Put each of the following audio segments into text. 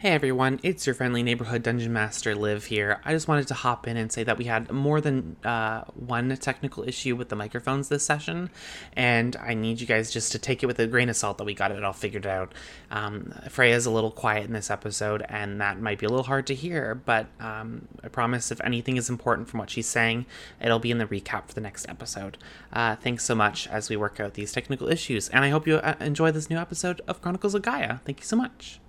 Hey everyone, it's your friendly neighborhood dungeon master Liv here. I just wanted to hop in and say that we had more than uh, one technical issue with the microphones this session, and I need you guys just to take it with a grain of salt that we got it all figured out. Um, Freya's a little quiet in this episode, and that might be a little hard to hear, but um, I promise if anything is important from what she's saying, it'll be in the recap for the next episode. Uh, thanks so much as we work out these technical issues, and I hope you uh, enjoy this new episode of Chronicles of Gaia. Thank you so much.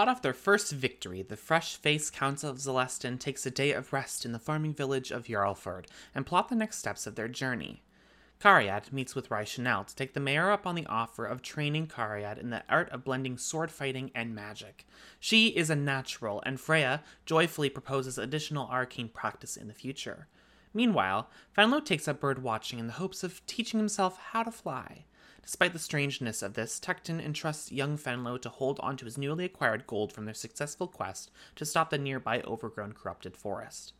Hot off their first victory, the fresh-faced Counts of Celestin takes a day of rest in the farming village of Jarlford and plot the next steps of their journey. Cariad meets with Raichanel to take the mayor up on the offer of training Cariad in the art of blending sword fighting and magic. She is a natural, and Freya joyfully proposes additional arcane practice in the future. Meanwhile, Fenlo takes up bird watching in the hopes of teaching himself how to fly. Despite the strangeness of this, Tecton entrusts young Fenlo to hold onto his newly acquired gold from their successful quest to stop the nearby overgrown corrupted forest.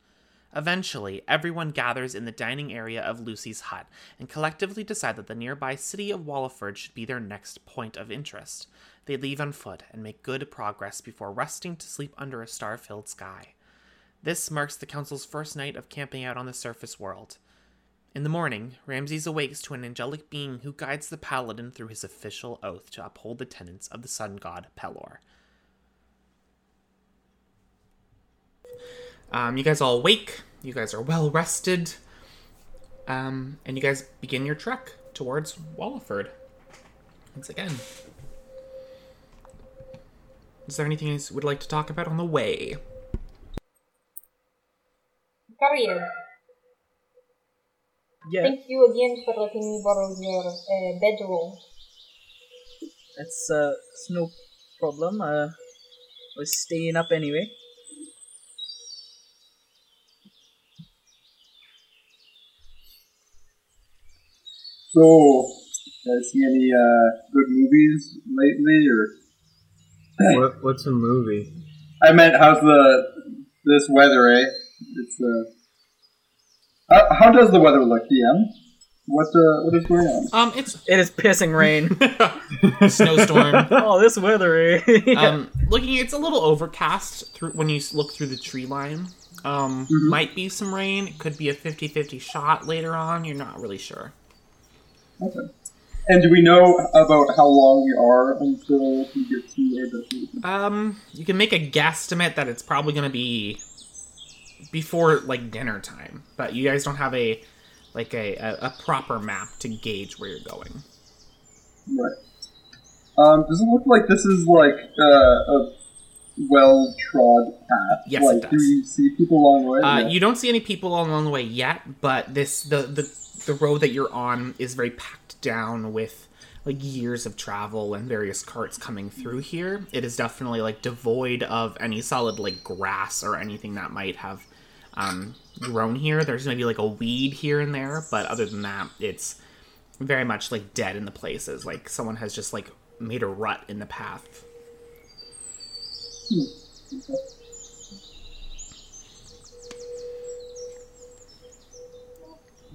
Eventually, everyone gathers in the dining area of Lucy's hut and collectively decide that the nearby city of Walliford should be their next point of interest. They leave on foot and make good progress before resting to sleep under a star filled sky. This marks the Council's first night of camping out on the surface world. In the morning, Ramses awakes to an angelic being who guides the paladin through his official oath to uphold the tenets of the sun god Pelor. Um, you guys all awake. You guys are well rested. Um, and you guys begin your trek towards Walliford. Once again. Is there anything you would like to talk about on the way? Career. Yeah, Thank you again for letting me borrow your uh, bedroll. that's uh, it's no problem. Uh, I was staying up anyway. So, guys see any uh, good movies lately, or What, what's a movie? I meant how's the this weather, eh? It's uh, how, how does the weather look, DM? What uh, what is going on? Um, it's It is pissing rain. snowstorm. oh, this weather, eh? um, looking, it's a little overcast through when you look through the tree line. Um, might be some rain. It could be a 50-50 shot later on. You're not really sure. Okay. And do we know about how long we are until we get to our destination? Um, you can make a guesstimate that it's probably going to be before like dinner time, but you guys don't have a like a, a, a proper map to gauge where you're going. Right. Um, does it look like this is like uh, a well trod path? Yes, like, it Do you see people along the way? Uh, Yeah. You don't see any people along the way yet, but this the the the road that you're on is very packed down with like years of travel and various carts coming through here. It is definitely like devoid of any solid like grass or anything that might have um, grown here. There's maybe like a weed here and there, but other than that, it's very much like dead in the places. Like someone has just like made a rut in the path.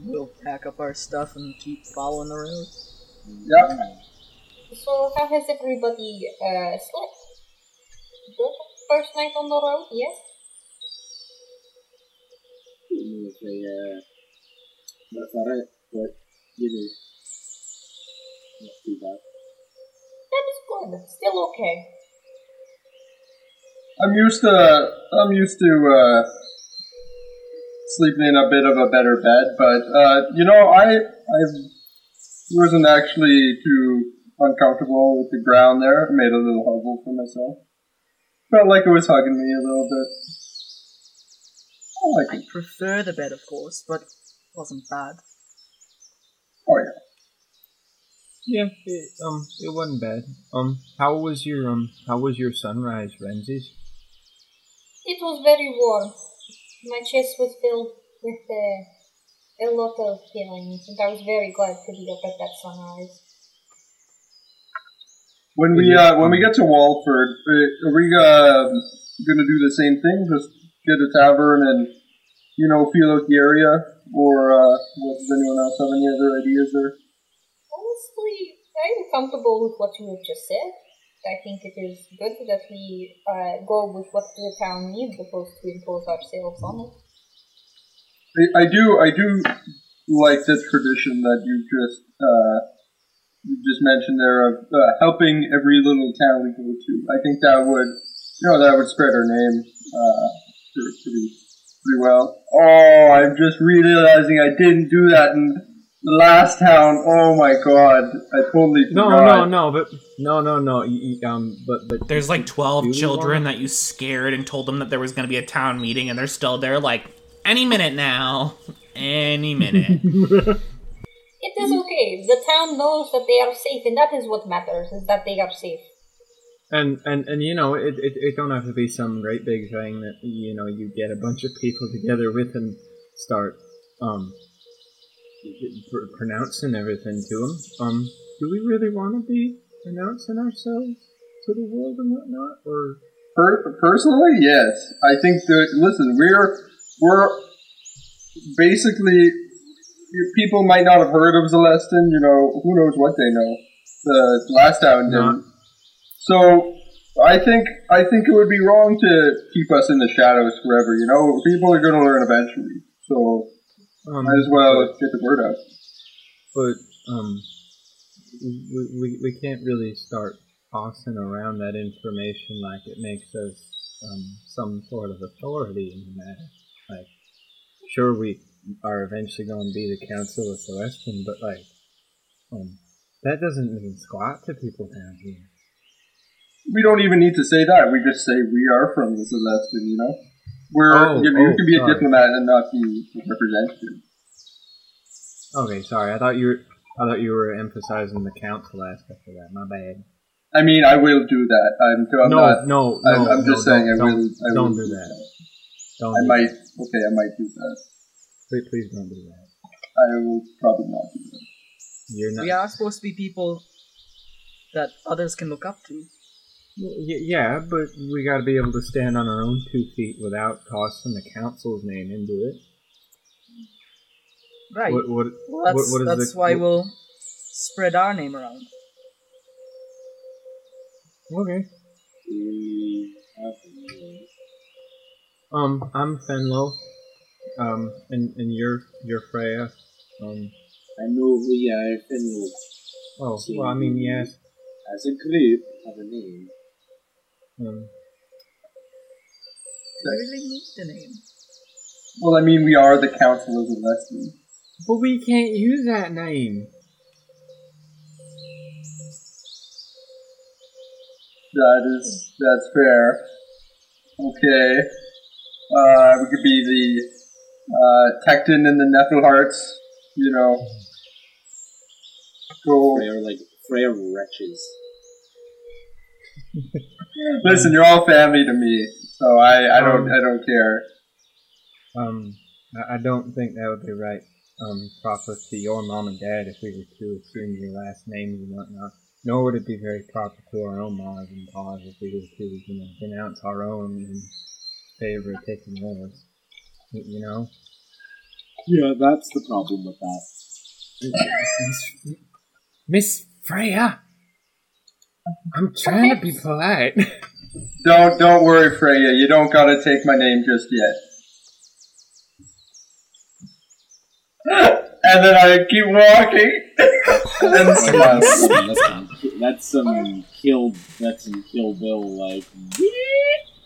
we'll pack up our stuff and keep following the road. Yep. So, how has everybody uh, slept? Good. First night on the road, yes? Say, uh, that's alright, but you know, not too bad. That is good. Still okay. I'm used to I'm used to uh, sleeping in a bit of a better bed, but uh, you know I I wasn't actually too uncomfortable with the ground there. I made a little hovel for myself. Felt like it was hugging me a little bit. I I prefer the bed, of course, but it wasn't bad. Oh yeah. Yeah, it, um, it wasn't bad. Um, how was your um, how was your sunrise, Ramses? It was very warm. My chest was filled with uh, a lot of feelings, and I was very glad to be up at that sunrise. When we uh, when we get to Walford, uh, are we uh, gonna do the same thing? Just get a tavern and you know feel out the area, or uh, what, does anyone else have any other ideas there? Honestly, I'm comfortable with what you have just said. I think it is good that we uh, go with what the town needs opposed to impose ourselves on it. I, I do I do like the tradition that you just uh, you just mentioned there of uh, helping every little town we go to. I think that would you know that would spread our name uh, pretty pretty pretty well. Oh, I'm just realizing I didn't do that in the last town. Oh my god, I totally No, forgot. no, no, no, but no, no, no. y- y- Um, but but There's like 12 children that you scared and told them that there was going to be a town meeting, and they're still there, like, any minute now. Any minute. It is okay. The town knows that they are safe, and that is what matters, is that they are safe. And and and you know it, it it don't have to be some great big thing that you know you get a bunch of people together with and start um pr- pronouncing everything to them. Um, do we really want to be announcing ourselves to the world and whatnot, or Per- personally, yes. I think that listen, we're we're basically people might not have heard of Celestin. You know, who knows what they know. The last town didn't. So I think I think it would be wrong to keep us in the shadows forever. You know, people are going to learn eventually. So um, might as well get the word out. but um, we, we we can't really start tossing around that information like it makes us um, some sort of authority in the matter. Like, sure, we are eventually going to be the Council of Celestian, but like, um, that doesn't mean squat to people down here. We don't even need to say that. We just say we are from the Celestin. You know, we're Oh, you, you oh, can be a diplomat and not be a representative. Okay, sorry. I thought you were, I thought you were emphasizing the council aspect of that. My bad. I mean, I will do that. I'm, I'm no, not. no, I'm, no, I'm no, just saying I don't, will. Don't will do that. Don't I do might. that. Okay, I might do that. Please, please don't do that. I will probably not do that. You're not. We are supposed to be people that others can look up to. Y- yeah, but we got to be able to stand on our own two feet without tossing the council's name into it. Right. What, what, well, that's, what- what is that's the- why what- we'll spread our name around. Okay. We have a name. Um, I'm Fenlo. Um, and and you're you're Freya. Um. I know we are Fenway. Oh, well, I mean, yes. As a group, have a name. Um. We really need the name. Well, I mean, we are the Council of the Lesbian. But we can't use that name. That is that's fair. Okay. Uh, we could be the uh, Tecton and the Nephilarts. You know. Go. Freya, like Freya wretches. Listen, you're all family to me, so I, I don't I don't care. Um, I- I don't think that would be right. Um, proper to your mom and dad if we were to assume your last names and whatnot. Nor would it be very proper to our own moms and paws if we were to, you know, denounce our own in favor of taking yours. You know? Yeah, that's the problem with that. Miss Freya! I'm trying to be polite. Don't don't worry, Freya. You don't gotta take my name just yet. and then I keep walking. and smile. That's, that's, that's some kill. That's some Kill Bill like.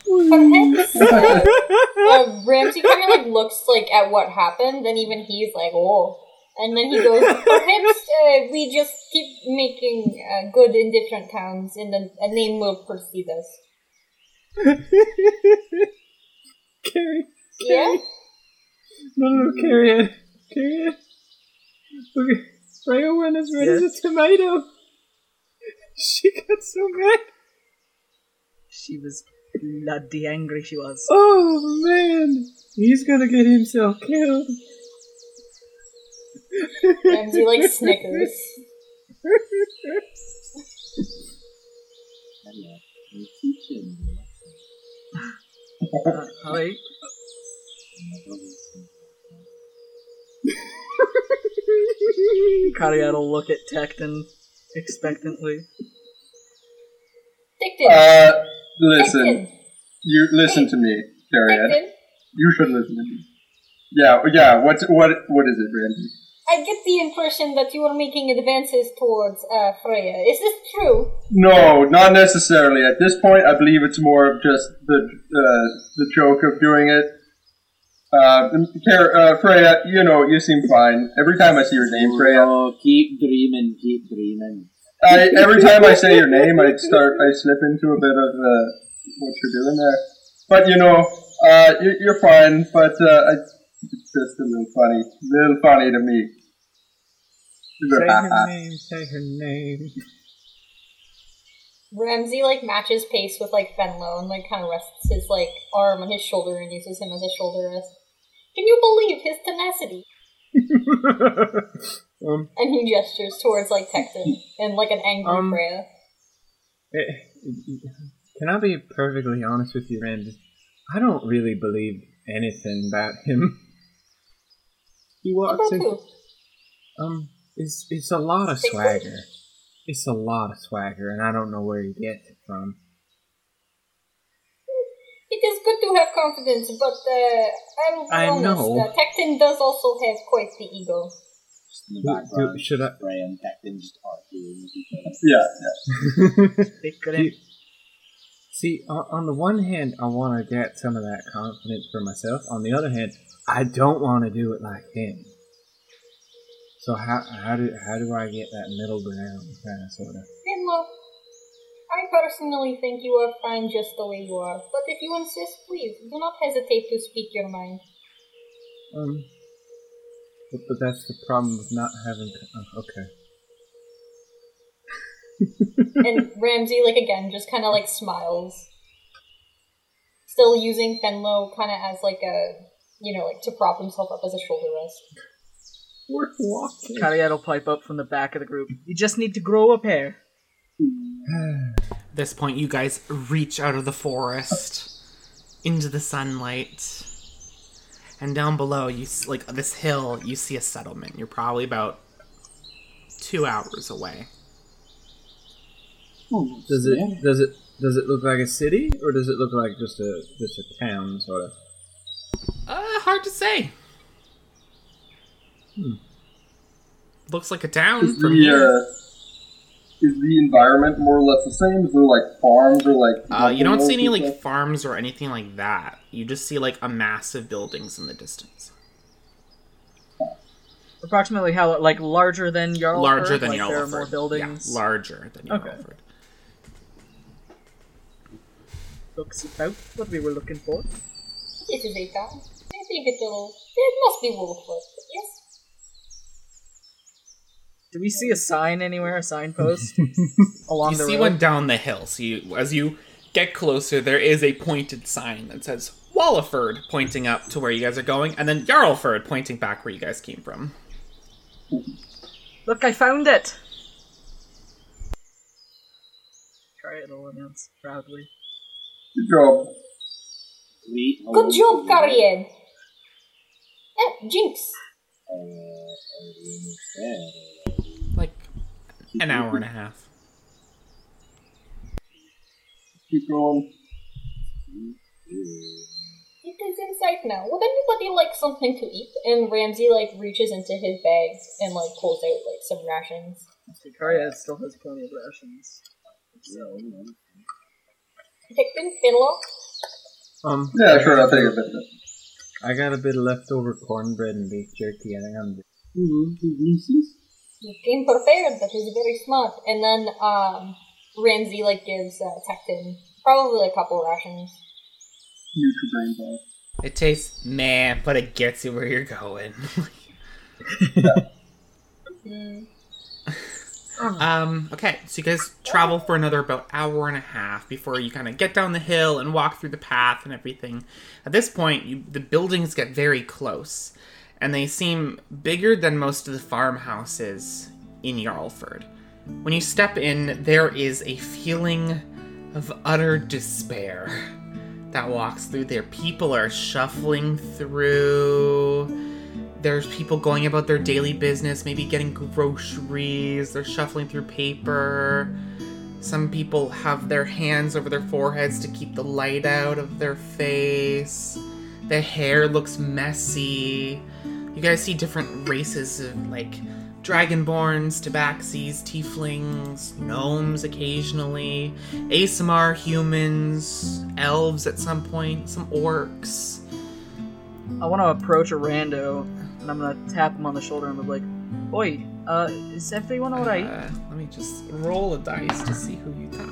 Perhaps uh, Ramsey kind of like looks like at what happened, and even he's like, "Oh," and then he goes, "Perhaps uh, we just keep making uh, good in different towns, and then a name will precede us." Carrie, Yeah. no, no, no, carry it. Carry it. Okay, Freya went as red as a tomato. She got so mad. She was bloody angry. She was. Oh man, he's gonna get himself killed. Ramsey like snickers. Hello. I'm. Uh, Alright. Cariad will look at Tecton expectantly. Tecton. Uh, listen, Tecton. you listen to me, Cariad. Tecton. You should listen to me. Yeah, yeah. What, what, what is it, Randy? I get the impression that you are making advances towards uh, Freya. Is this true? No, not necessarily. At this point, I believe it's more of just the uh, the joke of doing it. Uh, Car- uh, Freya, you know, you seem fine. Every time I see your name, Freya, Oh, keep dreaming, keep dreaming. I, every time I say your name, I start, I slip into a bit of uh, what you're doing there. But you know, uh, you, you're fine. But uh, I, it's just a little funny, A little funny to me. Say her name, say her name. Ramsey like matches pace with like Fenlo and like kind of rests his like arm on his shoulder and uses him as a shoulder rest. Can you believe his tenacity? um, And he gestures towards like Tecton and like an angry Um, Freya. eh, can I be perfectly honest with you, Ramsey? I don't really believe anything about him. He walks in. Um, it's it's a lot of swagger. It's a lot of swagger, and I don't know where he gets it from. It is good to have confidence, but uh, I will be I honest. know. Uh, Tecton does also have quite the ego. Just in the Do- do- should I- Ray and Tecton just arguing with each other. Yeah, yeah. They couldn't. See, on, on the one hand, I want to get some of that confidence for myself. On the other hand, I don't want to do it like him. So how how do how do I get that middle ground, kind of sort of? Fenlo, I personally think you are fine just the way you are, but if you insist, please do not hesitate to speak your mind. Um, but, but that's the problem with not having. Oh, okay. and Ramsey, like again, just kind of like smiles, still using Fenlo kind of as like a, you know, like to prop himself up as a shoulder rest. We're walking. Cariad will pipe up from the back of the group. You just need to grow a pair. At this point, you guys reach out of the forest into the sunlight. And down below, you s- like this hill, you see a settlement. You're probably about two hours away. Oh, Does it does it does it look like a city or does it look like just a just a town sort of? Uh, hard to say. Hmm. Looks like a town Is from the here. uh, is the environment more or less the same? Is there like farms or like? Uh, you don't see any like stuff? farms or anything like that. You just see like a massive buildings in the distance, Approximately how like larger than Jarl? larger than like, There are Yarlford. more buildings. Yeah, larger than Okay. Yarlford. Looks about what we were looking for. It is a town. I think it'll. It must be Wolfwood, but yes. Do we see a sign anywhere? A signpost along You the see road? one down the hill. So you, as you get closer, there is a pointed sign that says Walliford, pointing up to where you guys are going, and then Jarlford, pointing back where you guys came from. Look, I found it. Cariad will announce proudly. Good job. Sweet. Good job, Cariad. Eh, Jinx. Like an hour and a half. Keep going. It is in sight now. Would anybody like something to eat? And Ramsey like reaches into his bag and like pulls out like some rations. Okay, still has plenty of rations. So, Picton, Fenlo. Um, Yeah, sure. I'll take a bit- bit of it. I got a bit of leftover cornbread and beef jerky, I and I'm You came prepared. That is very smart. And then um, Ramsey like gives uh, Tecton probably a couple rations. Nutribrain bar. It tastes man, but it gets you where you're going. Mm. um, okay, so you guys travel for another about hour and a half before you kind of get down the hill and walk through the path and everything. At this point, you, the buildings get very close, and they seem bigger than most of the farmhouses in Yarlford. When you step in, there is a feeling of utter despair that walks through there. People are shuffling through. There's people going about their daily business, maybe getting groceries. They're shuffling through paper. Some people have their hands over their foreheads to keep the light out of their face. The hair looks messy. You guys see different races of like dragonborns, tabaxis, tieflings, gnomes occasionally, ASMR humans, elves at some point, some orcs. I want to approach a rando, and I'm gonna tap him on the shoulder and be like, "Oi, uh, is everyone alright?" Uh, let me just roll a dice to see who you tap.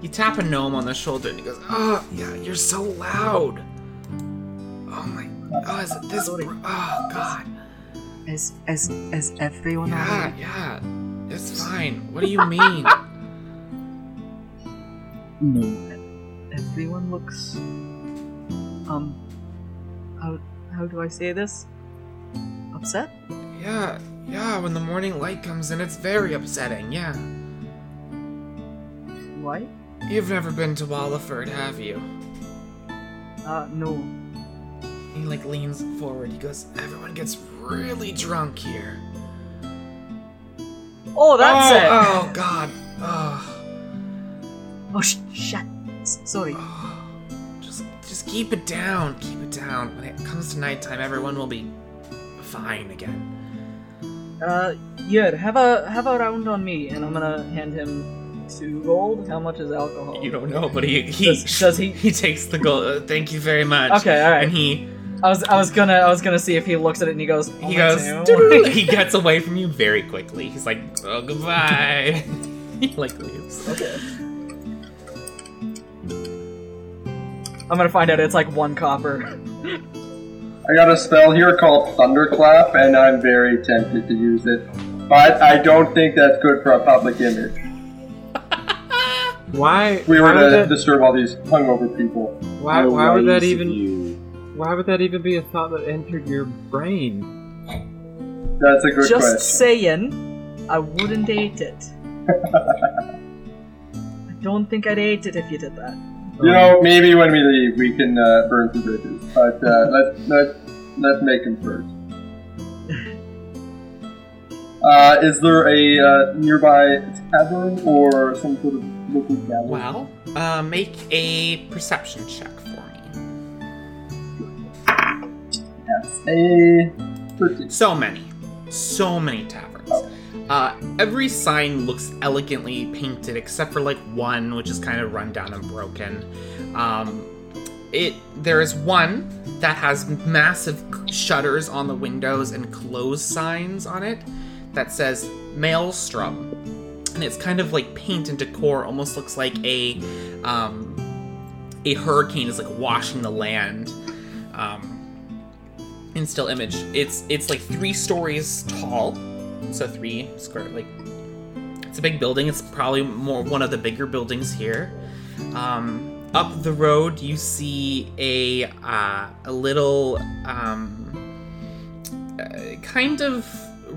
You tap a gnome on the shoulder and he goes, Oh, yeah, you're so loud. Oh my, oh, is it this? Sorry. br- Oh, God. As is is everyone Yeah, alright? yeah, it's fine. What do you mean? No. Everyone looks. Um. How how do I say this? Upset? yeah, yeah, when the morning light comes in, it's very upsetting, yeah. Why? You've never been to Walliford, have you? Uh, no. He like leans forward. He goes, Everyone gets really drunk here. Oh, that's oh, it. Oh God. Oh. Oh, sh- shit. Sorry. Oh, Just, just keep it down. Keep it down. When it comes to nighttime, everyone will be fine again. Uh, yeah. Have a have a round on me, and I'm gonna hand him two gold. How much is alcohol? You don't know, but he he Does, does he? he takes the gold. Uh, thank you very much. Okay, all right. And he I was I was gonna I was gonna see if he looks at it and he goes. he goes. he gets away from you very quickly. He's like, oh goodbye. he like leaves. okay. I'm gonna find out it's like one copper. I got a spell here called Thunderclap, and I'm very tempted to use it. But I don't think that's good for a public image. Why? We were to that, disturb all these hungover people. why, How why would that even? you. Why would that even be a thought that entered your brain? That's a good Just question. Just saying, I wouldn't eat it. I don't think I'd eat it if you did that. You know, maybe when we leave, we can uh, burn some bridges. But uh, let's let's let's make them first. Uh, is there a uh, nearby tavern or some sort of local gathering? Well, uh, make a perception check A thirteen. So many, so many taverns. Uh, every sign looks elegantly painted except for like one, which is kind of run down and broken. Um, it there is one that has massive shutters on the windows and close signs on it that says Maelstrom, and it's kind of like paint and decor. Almost looks like a um, a hurricane is like washing the land. Um, in still image. It's it's like three stories tall, so three square. Like it's a big building. It's probably more one of the bigger buildings here. Um, up the road, you see a uh, a little um, uh, kind of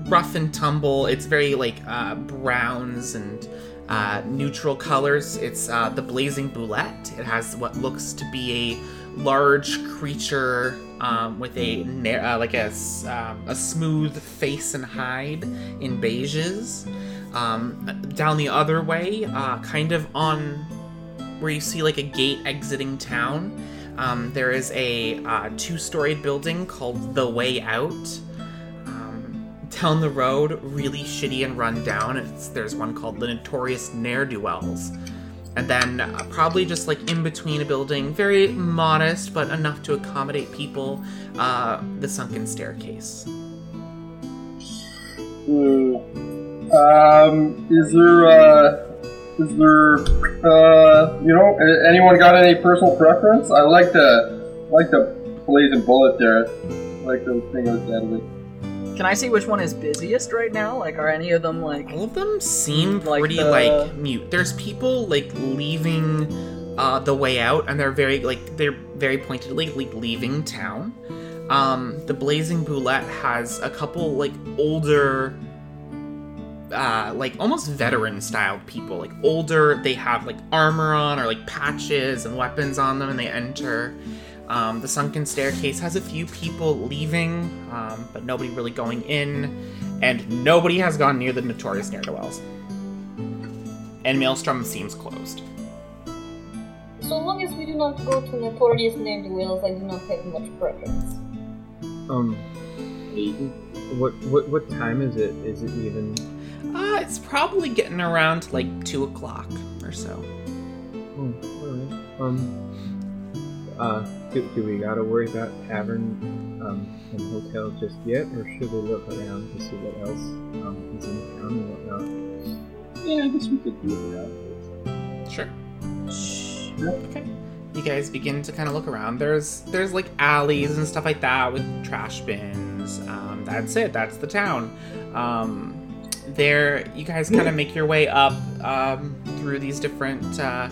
rough and tumble. It's very like uh, browns and uh, neutral colors. It's uh, the Blazing Boulette. It has what looks to be a large creature um, with a uh, like a um, a smooth face and hide in beiges. Um, down the other way, uh, kind of on where you see like a gate exiting town. Um, there is a uh, two-storied building called the Way Out. Um, down the road, really shitty and run down. It's, there's one called the Notorious Ne'er Do Wells. And then uh, probably just like in between a building, very modest but enough to accommodate people, uh, the Sunken Staircase. Um, is there, uh, is there, uh, you know, anyone got any personal preference? I like the, like the blazing bullet there. I like the thing of it. Can I see which one is busiest right now? Like, are any of them like? All of them seem Like pretty the- like mute. There's people like leaving uh, the way out, and they're very like they're very pointedly like leaving town. Um, the Blazing Boulette has a couple like older, uh, like almost veteran styled people. Like older, they have like armor on or like patches and weapons on them, and they enter. Um, the sunken staircase has a few people leaving, um, but nobody really going in, and nobody has gone near the notorious ne'er do wells. And Maelstrom seems closed. So long as we do not go to notorious near the whales, I do not have much preference. Um, what what what time is it? Is it even? Uh, it's probably getting around like two o'clock or so. Oh, alright. Um, uh, do, do we gotta worry about tavern um and hotel just yet, or should we look around to see what else um is in town and whatnot? Yeah, I guess we could do it Sure. Okay. You guys begin to kind of look around. There's there's like alleys and stuff like that with trash bins. Um, that's it. That's the town. Um, there, you guys kind of make your way up um, through these different uh,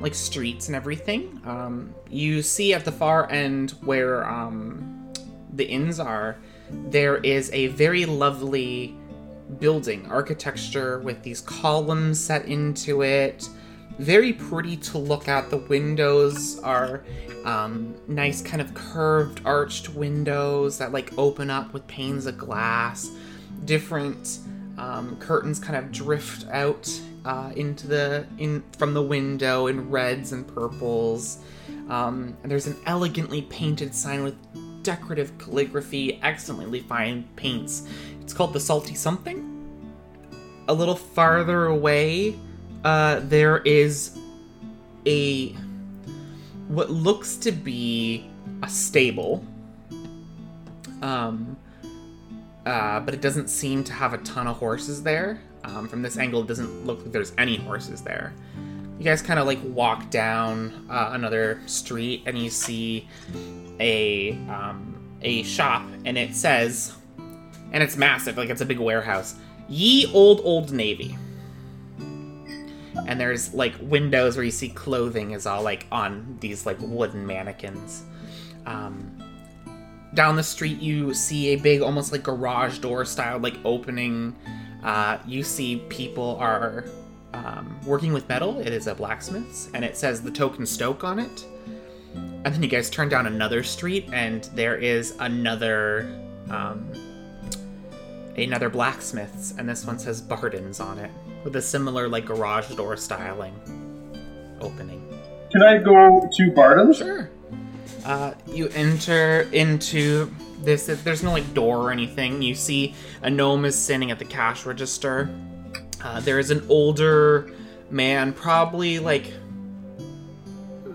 like streets and everything. Um, you see at the far end where um, the inns are, there is a very lovely building architecture with these columns set into it very pretty to look at. The windows are um, nice, kind of curved, arched windows that like open up with panes of glass. Different um, curtains kind of drift out uh, into the in from the window in reds and purples. Um, and there's an elegantly painted sign with decorative calligraphy, excellently fine paints. It's called the Salty Something. A little farther away, uh, there is a what looks to be a stable. Um, uh, but it doesn't seem to have a ton of horses there. Um, from this angle, it doesn't look like there's any horses there. You guys kind of like walk down uh, another street and you see a um, a shop, and it says, and it's massive, like it's a big warehouse. Ye old old navy and there's like windows where you see clothing is all like on these like wooden mannequins. Um, down the street, you see a big, almost like garage door style, like opening. Uh, you see people are um, working with metal. It is a blacksmith's, and it says the token Stoke on it. And then you guys turn down another street, and there is another um, another blacksmith's, and this one says Barden's on it with a similar like garage door styling opening. Can I go to Barton's? Sure. Uh, you enter into this. There's no like door or anything. You see a gnome is sitting at the cash register. Uh, there is an older man, probably like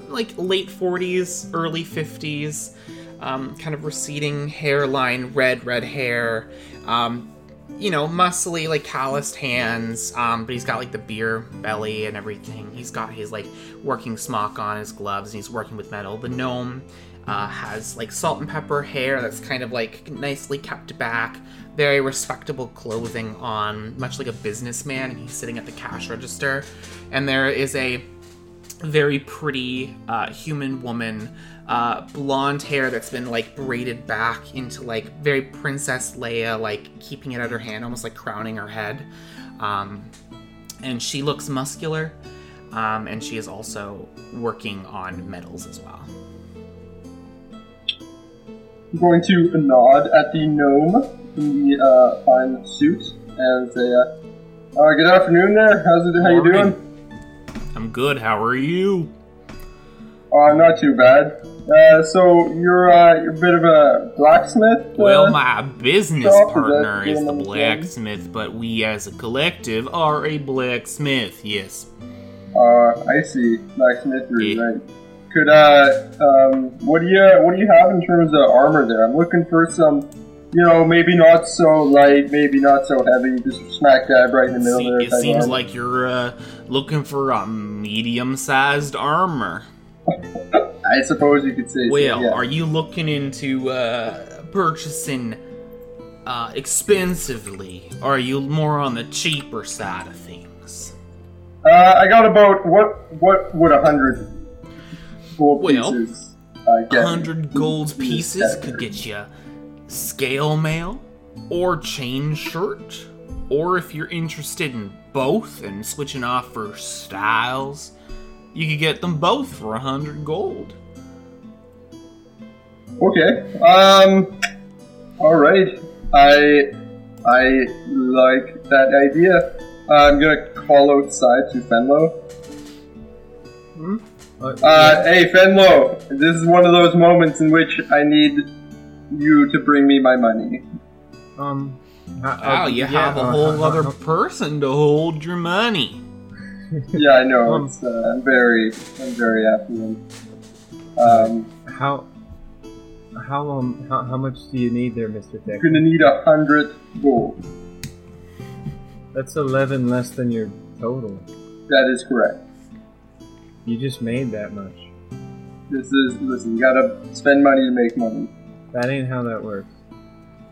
like late 40s, early 50s, um, kind of receding hairline, red red hair. Um, you know, muscly, like calloused hands, um, but he's got like the beer belly and everything. He's got his like working smock on, his gloves, and he's working with metal. The gnome uh, has like salt and pepper hair that's kind of like nicely kept back, very respectable clothing on, much like a businessman, and he's sitting at the cash register. And there is a very pretty uh, human woman uh, blonde hair that's been like braided back into like very Princess Leia, like keeping it at her hand, almost like crowning her head. Um, and she looks muscular, um, and she is also working on metals as well. I'm going to nod at the gnome in the uh, fine suit and say, uh, uh, "Good afternoon, there. How's it? How you Morning. doing? I'm good. How are you? Uh, I'm not too bad. Uh, so you're uh, you're a bit of a blacksmith. Well, uh, my business is partner is the blacksmith, but we as a collective are a blacksmith. Yes. Uh, I see. Blacksmithery, Yeah. right? Could uh, um, what do you what do you have in terms of armor there? I'm looking for some, you know, maybe not so light, maybe not so heavy, just smack dab right in the middle See, there. it seems armor. like you're uh, looking for a medium-sized armor. I suppose you could say. so, Well, yeah. are you looking into uh, purchasing uh, expensively, or are you more on the cheaper side of things? Uh, I got about what what would a hundred gold Well, pieces? uh, 100 gold pieces could get you scale mail or chain shirt. Or if you're interested in both and switching off for styles, you could get them both for 100 gold. Okay. Um. All right. I I like that idea. I'm gonna call outside to Fenlo. Uh, Uh, hey Fenlo, this is one of those moments in which I need you to bring me my money. um. uh, Wow, uh, you yeah, have a uh, whole uh, other uh, person to hold your money. Yeah, I know. Um, it's, uh, I'm very, I'm very affluent. Um, How? How um? How, how much do you need there, Mister Tech? you're gonna need a hundred gold. That's eleven less than your total. That is correct. You just made that much. This is listen. You gotta spend money to make money. That ain't how that works.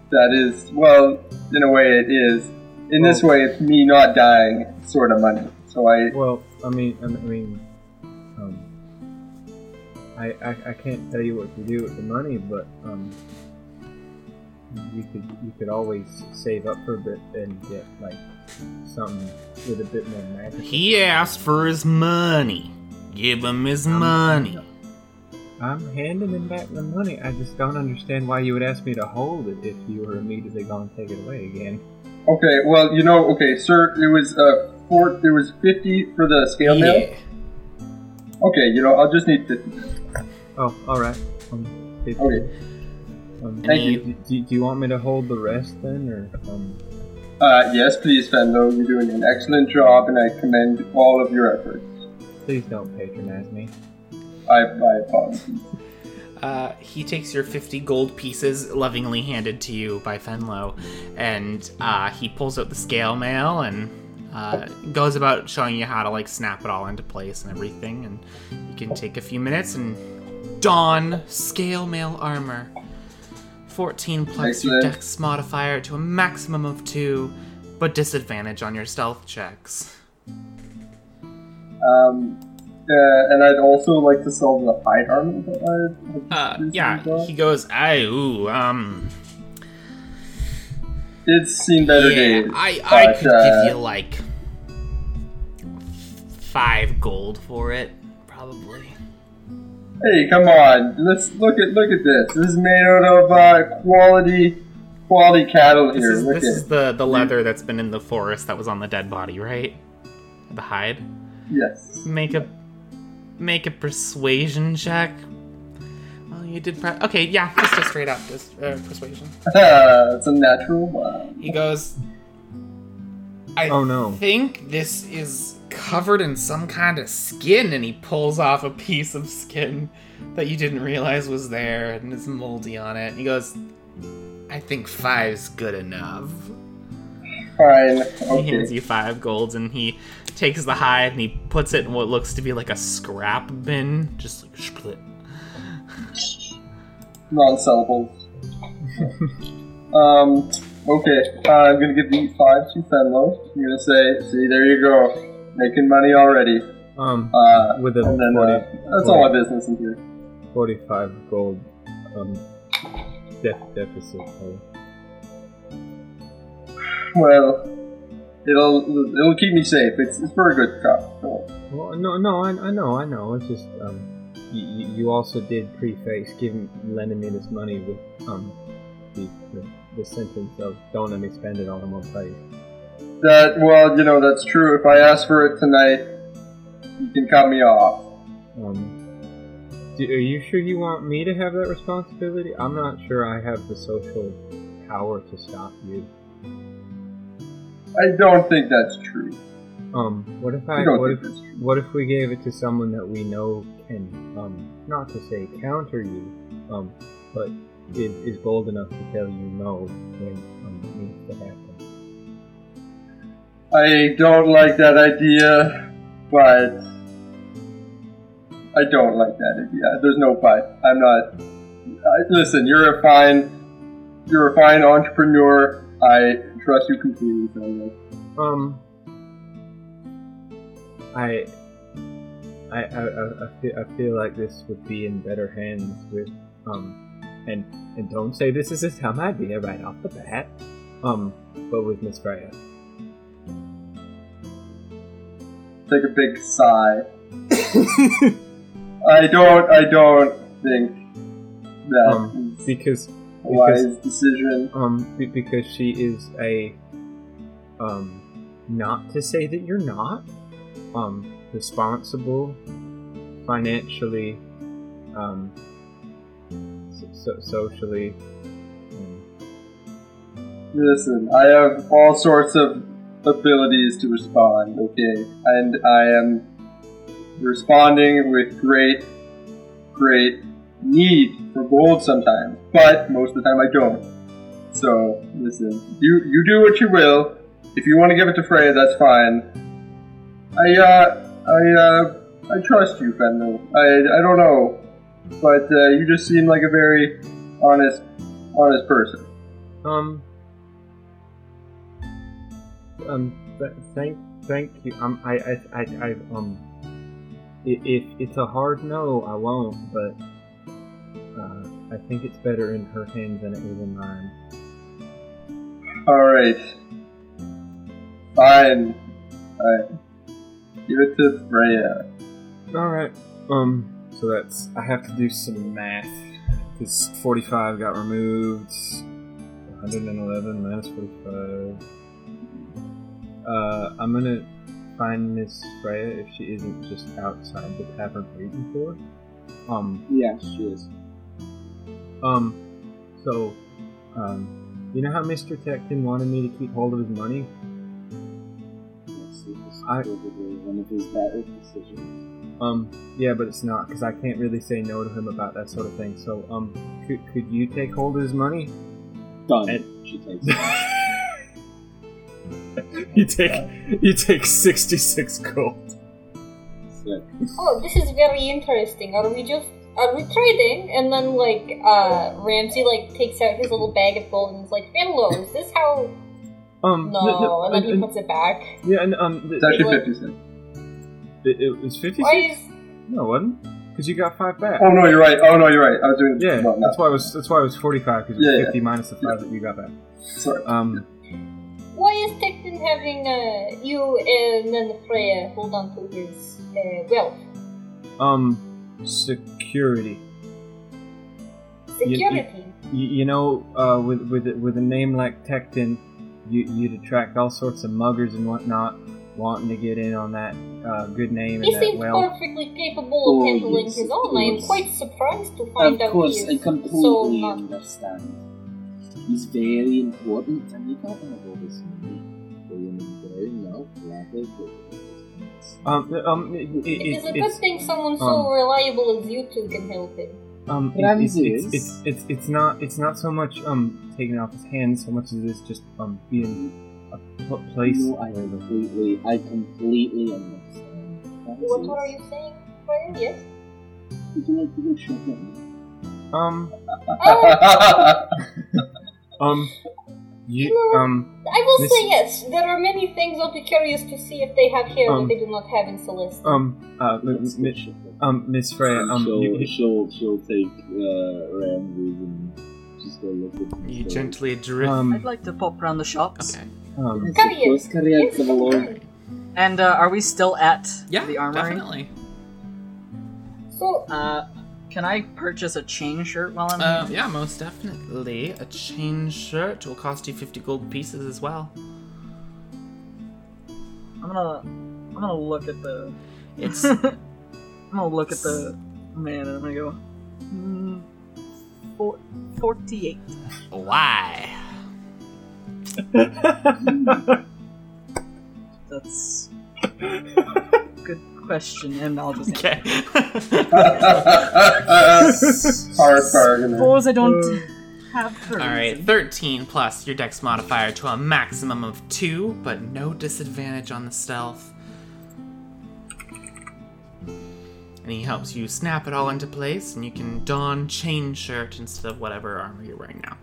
That is well, in a way, it is. In this way, it's me not dying, sort of money. So I, Well, I mean, I mean, um, I, I, I can't tell you what to do with the money, but um, you could you could always save up for a bit and get like something with a bit more magic. He asked for his money. Give him his money. I'm handing him back the money. I just don't understand why you would ask me to hold it if you were immediately going to take it away again. okay. Well, you know, okay, sir. It was uh, four. there was fifty for the scale mail. Okay, you know, I'll just need fifty. Oh, all right. Um, it- Okay. Um, Thank do, you. Do, do you want me to hold the rest then, or um? Uh, yes, please, Fenlo. You're doing an excellent job, and I commend all of your efforts. Please don't patronize me. I, I apologize. Uh, he takes your 50 gold pieces, lovingly handed to you by Fenlo, and uh, he pulls out the scale mail and uh, goes about showing you how to like snap it all into place and everything. And you can take a few minutes and don scale mail armor. 14 plus your dex modifier to a maximum of 2, but disadvantage on your stealth checks. Um, uh, and I'd also like to sell the hide armor that I. Uh, yeah, he goes, I, ooh, um, It's seen better yeah, days. I, I but, could uh, give you like five gold for it, probably. Hey, come on! Let's look at look at this. This is made out of uh, quality quality cattle This here. is this at is the the leather that's been in the forest that was on the dead body, right? The hide. Yes. Make a make a persuasion check. Well, you did. Pre- okay, yeah, just a straight up just, uh, persuasion. it's a natural. Wow. He goes. I Oh, no. think this is covered in some kind of skin, and he pulls off a piece of skin that you didn't realize was there and it's moldy on it. And he goes, I think five's good enough. Fine. He hands you five golds, and he takes the hide and he puts it in what looks to be like a scrap bin, just like split. Non-syllables. um. Okay. Uh, I'm gonna give the five to Fenlo. I'm gonna say, see, there you go, making money already. Um, Uh, with a and then 40, uh, that's all my business in here. 45 gold um, def- deficit. So. Well, it'll it'll keep me safe. It's, it's for a good cause. Well, no, no, I, I know, I know. It's just um, you, you also did preface giving lending me this money with um the, the, the sentence of don't let me spend it all in one place. That well, you know that's true. If I ask for it tonight, you can cut me off. Um, do, are you sure you want me to have that responsibility? I'm not sure I have the social power to stop you. I don't think that's true. Um, what if I I what if what if we gave it to someone that we know can um not to say counter you, um, but is, is bold enough to tell you no when um, it needs to happen. I don't like that idea, but I don't like that idea. There's no but. I'm not. I, listen, you're a fine, you're a fine entrepreneur. I trust you completely, Fenlo. Um, I I, I, I, I, feel, I feel like this would be in better hands with um and and don't say this is a dumb idea right off the bat. Um, but with Miss Freya. Take a big sigh. I don't. I don't think that Um, is because wise decision. um because she is a um not to say that you're not um responsible financially um so, so, socially Listen, I have all sorts of abilities to respond. Okay, and I am responding with great, great need for gold sometimes, but most of the time I don't. So listen, you you do what you will. If you want to give it to Freya, that's fine. I uh I uh I trust you, Fenlo. I I don't know, but uh, you just seem like a very honest honest person. Um. Um. Th- thank, thank you. Um. I. I. I. I um. If it's a hard no, I won't. But I think it's better in her hands than it is in mine. All right. Fine. Fine. Give it to Freya. All right. Um. So that's. I have to do some math. Because 45 got removed. 111 minus 45. Uh, I'm gonna find Miss Freya if she isn't just outside the tavern waiting for. her. Um. Yeah, she is. Um. So. Um. You know how Mr. Tecton wanted me to keep hold of his money? Yes, it was I- probably one of his better decisions. Um, yeah, but it's not because I can't really say no to him about that sort of thing. So, um, could, could you take hold of his money? Done. And- she takes it. you take you take sixty six gold. Sick. Oh, this is very interesting. Are we just are we trading? And then like uh Ramsey like takes out his little bag of gold and is like, "Hello, is this how?" Um, No, and then he puts it back. yeah, and um, It's actually Like- 50 cents. it, it was fifty cents. is No, it wasn't because you got five back. Oh no, you're right. Oh no, you're right. I was doing Yeah, well, that's why I was that's why I was forty five because it was Yeah, yeah. fifty minus the five that you got back. Sorry. Um, why is Tecton having uh you and then the Freya hold on to his uh, wealth um, security. you- security? You, you know, uh, with with with a name like Tecton, you you'd attract all sorts of muggers and whatnot wanting to get in on that uh, good name He and that seems wealth. perfectly capable of Oh, handling yes, his of own. I am quite surprised to find Of out course, he I is so completely not. understand. He's very important, and you can't have all this money for him and there. No, rather but Um, um, it, it, It is a it, good thing someone so um, reliable as you two can help him. um, it, it's, it's, it's it's it's not it's not so much um taking it off his hands so much as it is just um being a place. No, I completely, I completely understand. What, what are you saying, Freya? Yes? Would you like to go shopping? Um, Oh, um, you No. um I will Miss- say yes. There are many things I'll be curious to see if they have here Um, that they do not have in Celeste. um uh m- Let's m- um Miss Freya um she'll, you, you- she'll, she'll take uh, Ramses and just go look at. You So- gently drift. um I'd like to pop around the shops. okay. um Yes, Carry it. carry it Yes, for the Lord. fine. And uh, are we still at Yeah, the armory? definitely. So, Uh, can I purchase a chain shirt while I'm Uh, here? yeah, most definitely. A chain shirt will cost you 50 gold pieces as well. I'm gonna I'm gonna look at the It's I'm gonna look at the man and I'm gonna go mm, four, 48. why? That's good question, and I'll just Okay. Hard bargainer. suppose I don't have the All right, 13 plus your dex modifier to a maximum of 2, but no disadvantage on the stealth. And he helps you snap it all into place, and you can don chain shirt instead of whatever armor you're wearing now.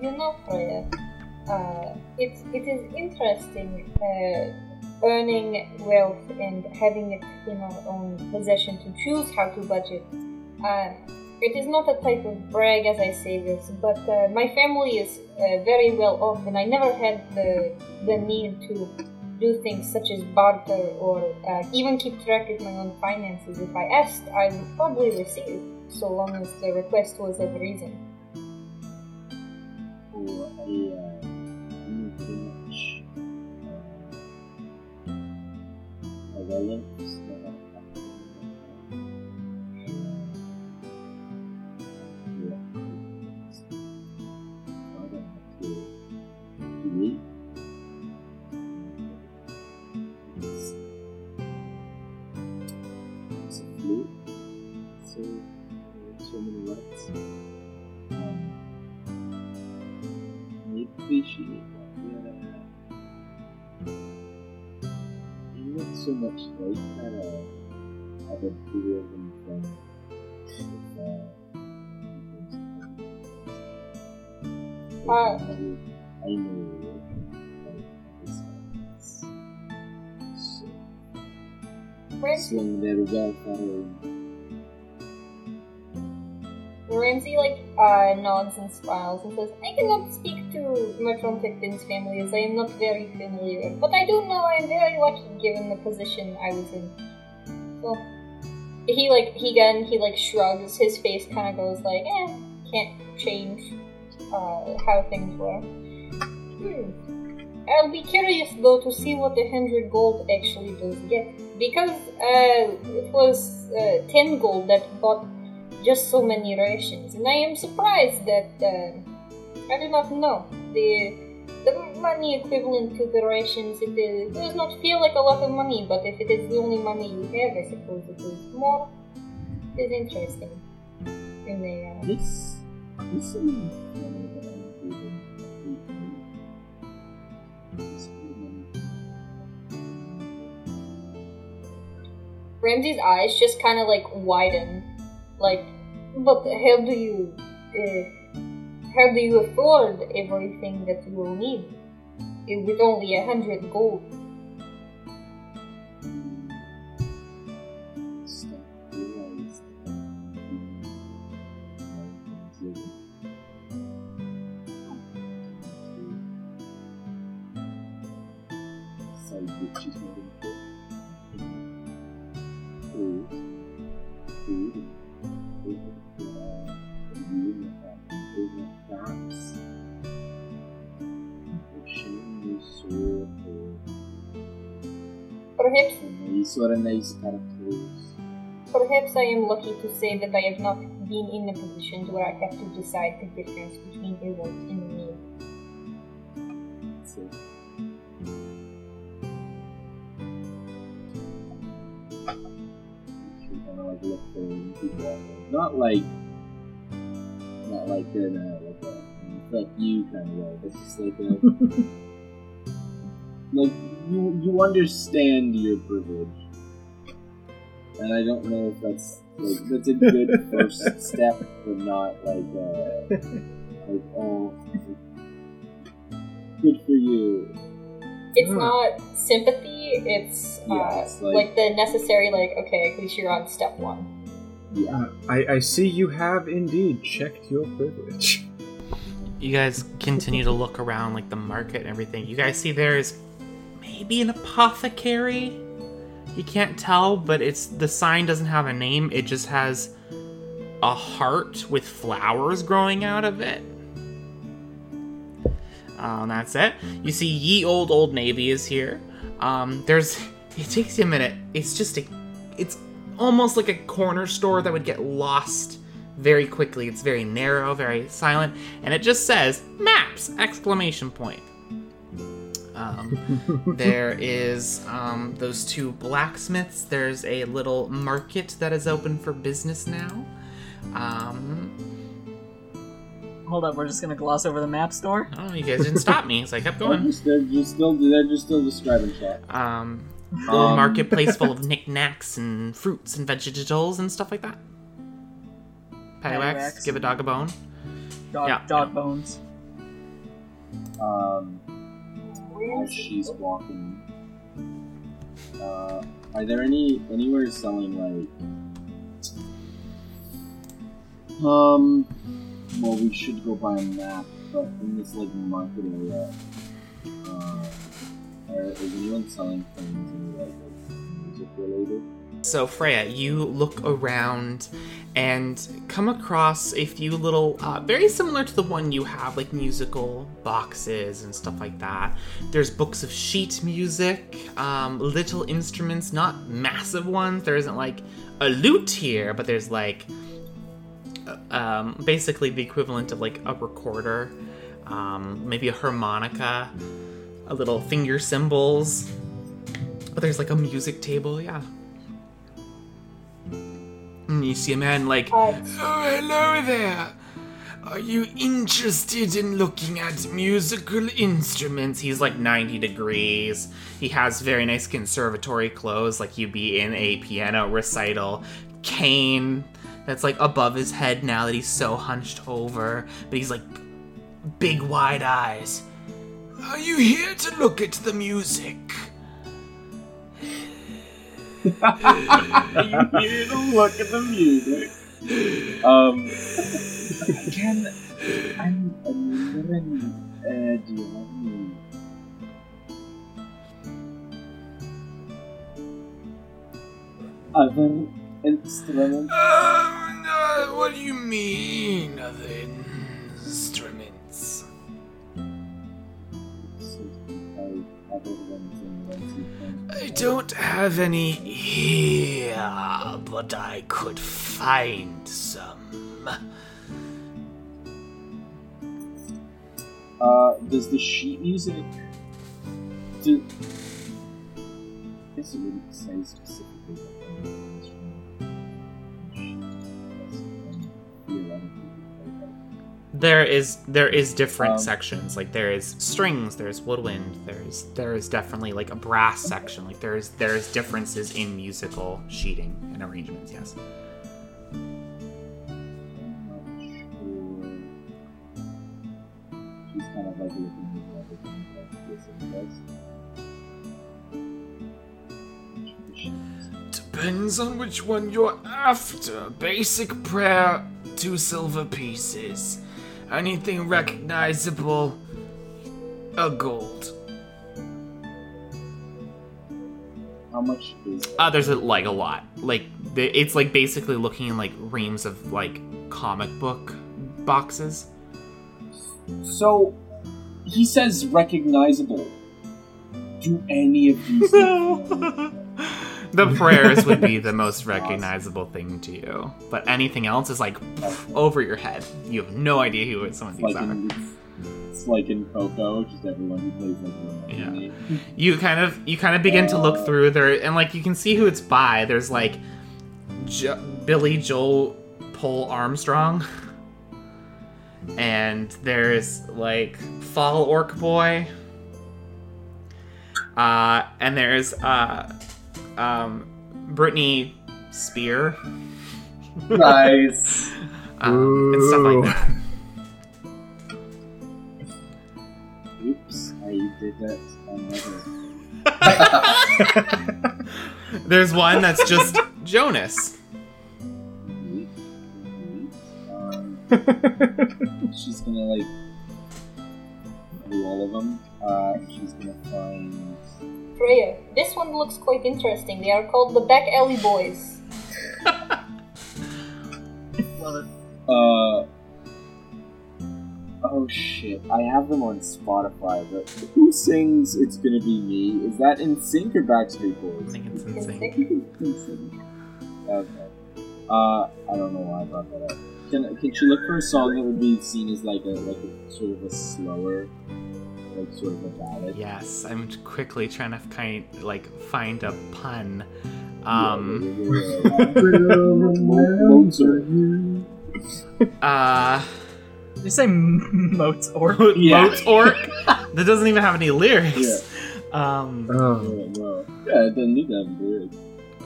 you know, Freya, uh, it, it is interesting uh, earning wealth and having it in our own possession to choose how to budget. Uh, it is not a type of brag as I say this, but uh, my family is uh, very well off, and I never had the the need to do things such as barter or uh, even keep track of my own finances. If I asked, I would probably receive, so long as the request was of reason. Uh, know, I know, like, this, so, Ramsey, swing their welfare Ramsey like uh, nods and smiles and says, "I cannot speak Mertron Tecton's family as I am not very familiar, but I do know I am very lucky given the position I was in." So he like he again he like shrugs. His face kind of goes like, "Eh, can't change uh, how things were." Hmm. I'll be curious though to see what the hundred gold actually does get because uh, it was uh, ten gold that bought just so many rations, and I am surprised that uh, I do not know the the money equivalent to the rations. It, is, does not feel like a lot of money, but if it is the only money you have, I suppose it is more. It is interesting. In the uh, This, this is something funny that I'm doing. This Ramsey's eyes just kind of like widen, like, but how do you, uh, how do you afford everything that you will need with only a hundred gold? Nice or a nice pair of clothes. Perhaps I am lucky to say that I have not been in a position where I have to decide the difference between a want and a need. So, kind of like look for people. Not like, not like in uh, a like a fuck you kind of way. It's just like a like you you understand your privilege, and I don't know if that's like that's a good first step, but not like uh, like oh, good for you. It's Hmm. not sympathy, it's, uh, Yeah, it's like, like- the necessary, like, okay, at least you're on step one. Yeah. Uh, I, I see you have indeed checked your privilege. You guys continue to look around like the market and everything. You guys see there's maybe an apothecary. You can't tell, but it's the sign doesn't have a name. It just has a heart with flowers growing out of it. Um, that's it. You see, ye old old navy is here. Um, there's. It takes you a minute. It's just a. It's almost like a corner store that would get lost very quickly. It's very narrow, very silent, and it just says maps! Exclamation point. Um, there is um, those two blacksmiths. There's a little market that is open for business now. Um, Hold up, we're just gonna gloss over the map store. oh, you guys didn't stop me, so I kept They're going. just, they're just still they're just still describing shit. Um, a little Um, marketplace full of knickknacks and fruits and vegetables and stuff like that. Paddywhacks, Paddywhacks. give a dog a bone. Dog, Yeah, dog yeah. bones. Um, she's walking, Uh, are there any anywhere selling like um well we should go buy a map, but in this like market area uh are, is anyone selling things in like music related? So, Freya, you look around and come across a few little, uh, very similar to the one you have, like musical boxes and stuff like that. There's books of sheet music, um, little instruments, not massive ones. There isn't like a lute here, but there's like uh, um, basically the equivalent of like a recorder, um, maybe a harmonica, a little finger cymbals. But there's like a music table, yeah. And you see a man like, Oh, hello there. Are you interested in looking at musical instruments? He's like 90 degrees. He has very nice conservatory clothes, like you'd be in a piano recital. Cane that's like above his head now that he's so hunched over. But he's like big wide eyes. Are you here to look at the music? You need to look at the music. Um, can I'm I'm wondering, uh, do you have any? Other instruments? Um, uh, what do you mean, other instruments? Other ones and ones you can- I don't have any here, but I could find some. Uh, does the sheet music? Do, I guess it wouldn't say specifically There is there is different Um, sections. Like there is strings, there's woodwind, there's there is definitely like a brass section. Like there's there's differences in musical sheeting and arrangements. Yes. She's kind of like looking at everything like this and this. Depends on which one you're after. Basic prayer, two silver pieces. Anything recognizable, a gold. How much is Uh, there's a, like a lot. Like the- it's like basically looking in like reams of like comic book boxes. So, he says recognizable. Do any of these things? The prayers would be the most recognizable thing to you, but anything else is like over your head. You have no idea who some of these like are. in, it's like in Coco, just everyone who plays like Yeah. Romani. You kind of you kind of begin to look through there, and like you can see who it's by. There's like jo- Billy Joel Paul Armstrong, and there's like Fall Orc Boy, uh, and there's uh, um, Brittany Spear, Nice. um, and stuff like that. Oops, I did that. There's one that's just Jonas. Wait, wait, Um, she's gonna like do all of them. Uh, she's gonna find. Freya, this one looks quite interesting. They are called the Back Alley Boys. Love it. Uh. Oh shit! I have them on Spotify, but who sings "It's Gonna Be Me"? Is that in sync or Backstreet I Boys? think it's In insane. NSYNC. Okay. Uh, I don't know why I brought that up. Can can she look for a song that would be seen as like a like a sort of a slower, like sort of a ballad? Yes, I'm quickly trying to kind like find a pun. Um, Mozart. uh, Did you say m- Motor? Yeah. Mozart. that doesn't even have any lyrics. Yeah. Um, Oh, no. Yeah, it doesn't need to have lyrics.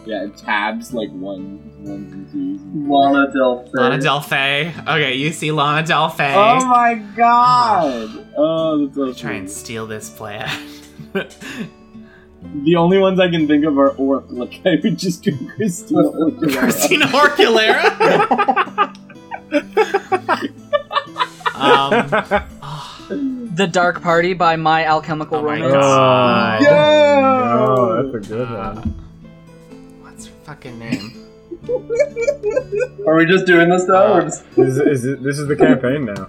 Yeah, tabs like one, ones and twos. and- Lana Del Rey. Lana Del Fey. Okay, you see Lana Del Fey. Oh my god! Oh, that's so Try and steal this plan. The only ones I can think of are orc. Like I would just do Christina Orculera. Christina Orculera. um, The Dark Party by My Alchemical Oh my Romance. God. Yeah! Oh, that's a good uh, one. What's her fucking name? Are we just doing this now? or just... Is, is it, this is the campaign now.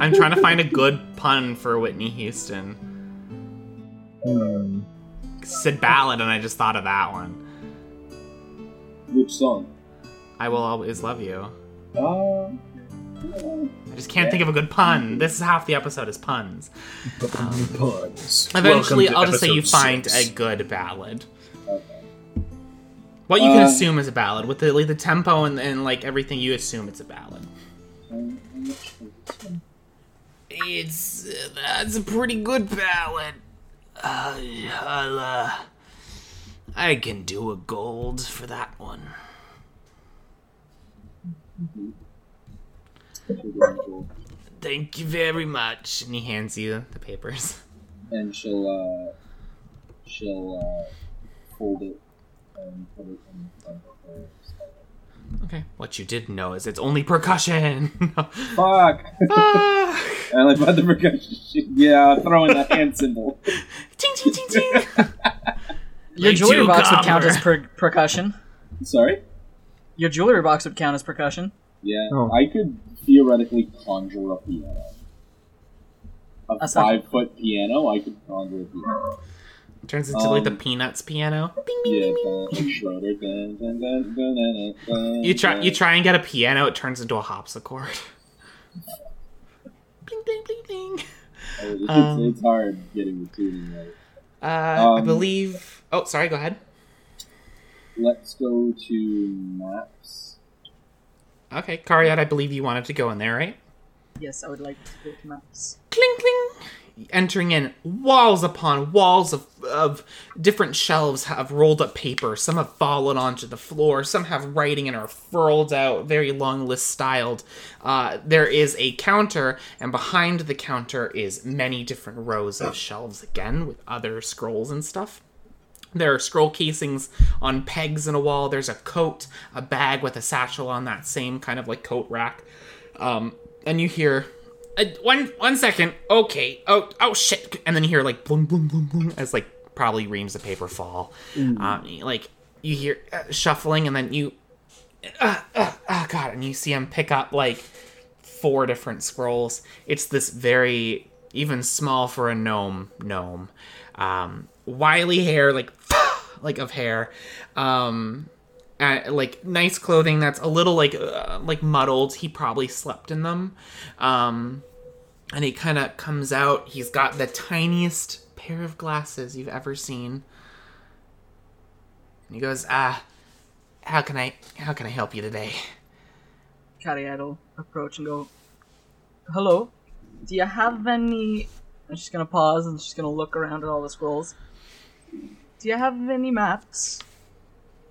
I'm trying to find a good pun for Whitney Houston. Hmm. Said ballad, and I just thought of that one. Which song? I will always love you. Uh, I just can't think of a good pun. This is half the episode is puns. Puns. Eventually, I'll just say you find six. a good ballad. What you can Uh, assume is a ballad with the like the tempo and, and like everything you assume it's a ballad. Um, I'm not sure this one. It's uh, that's a pretty good ballad. Uh, uh, I can do a gold for that one. Thank you very much. And he hands you the papers. and she'll uh, she'll uh, fold it and put it in front of her. Okay. What you didn't know is it's only percussion. Fuck! Ah. I like about the percussion. Yeah, throwing the hand cymbal. ting ting ting ting. Your Like jewelry two box would count as per- percussion. Sorry. Your jewelry box would count as percussion. Yeah, Oh. I could theoretically conjure a piano. A That's not- five foot piano, I could conjure a piano. It turns into like the Um, Peanuts piano. Yeah, Schroeder. You try you try and get a piano, it turns into a harpsichord. bling bling bling bling. Oh, It's, Um, it's hard getting the tuning right. Uh, I Um, believe. Oh, sorry. Go ahead. Let's go to maps. Okay, Cariad, I believe you wanted to go in there, right? Yes, I would like to go to maps. Cling cling. Entering in, walls upon walls of of different shelves have rolled up paper. Some have fallen onto the floor. Some have writing and are furled out, very long list styled. Uh, there is a counter, and behind the counter is many different rows of shelves again with other scrolls and stuff. There are scroll casings on pegs in a wall. There's a coat, a bag with a satchel on that same kind of like coat rack. Um, and you hear, uh, one one second, okay, oh oh shit, and then you hear like boom boom boom boom as like probably reams of paper fall. Um, like you hear uh, shuffling, and then you, uh, uh, oh god, and you see him pick up like four different scrolls. It's this very even small for a gnome gnome. Um, wily hair, like like of hair. Um, uh, like nice clothing that's a little like uh, like muddled. He probably slept in them. Um, and he kind of comes out. He's got the tiniest pair of glasses you've ever seen. And he goes, "Ah, how can I how can I help you today?" Will approach and go, Hello, do you have any. I'm just gonna pause and she's gonna look around at all the scrolls. Do you have any maps?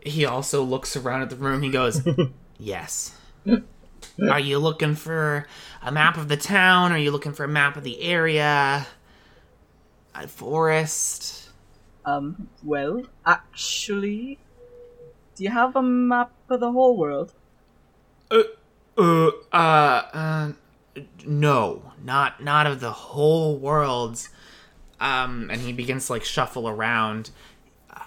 He also looks around at the room. He goes, "Yes." Are you looking for a map of the town? Are you looking for a map of the area? A forest? Um, well, actually, do you have a map of the whole world? Uh, uh, uh, uh, no, not not of the whole world. Um, and he begins to like shuffle around. Uh,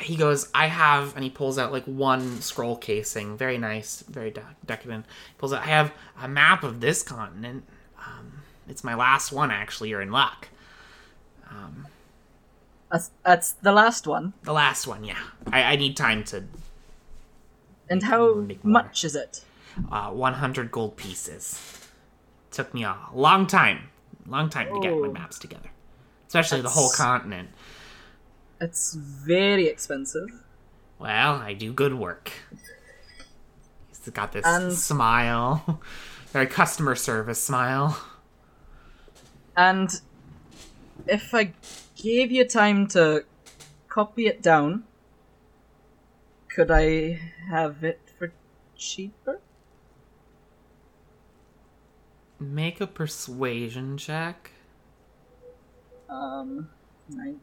he goes, "I have," and he pulls out like one scroll casing, very nice, very de- decadent. He pulls out, "I have a map of this continent. Um, it's my last one, actually. You're in luck. That's, that's the last one. The last one, yeah. I, I need time to And how much is it? uh, 100 gold pieces. Took me a long time, long time to get my Oh. maps together, especially the whole continent. It's very expensive. Well, I do good work. He's got this And- smile, very customer service smile. And if I gave you time to copy it down, could I have it for cheaper? Make a persuasion check. Um, 19?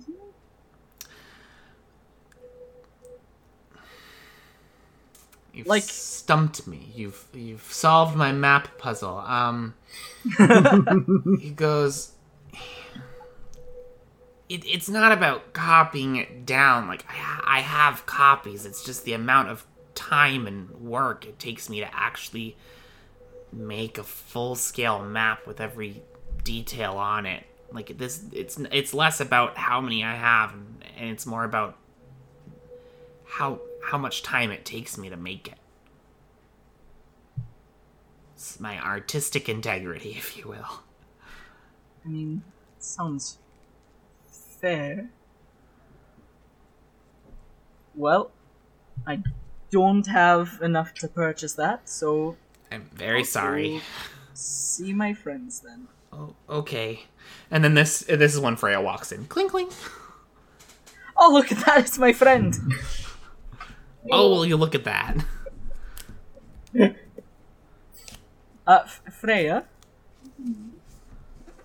You've Like- stumped me. You've you've solved my map puzzle. Um, he goes. It, it's not about copying it down. Like I, I have copies. It's just the amount of time and work it takes me to actually make a full scale map with every detail on it. Like this, it's it's less about how many I have, and, it's more about how how much time it takes me to make it. It's my artistic integrity, if you will. I mean, sounds fair. Well, I don't have enough to purchase that, so I'm very sorry. see my friends then. Oh, okay. And then this this is when Freya walks in. Cling cling. Oh, look at that! It's my friend. Oh, will you look at that? Uh, Freya,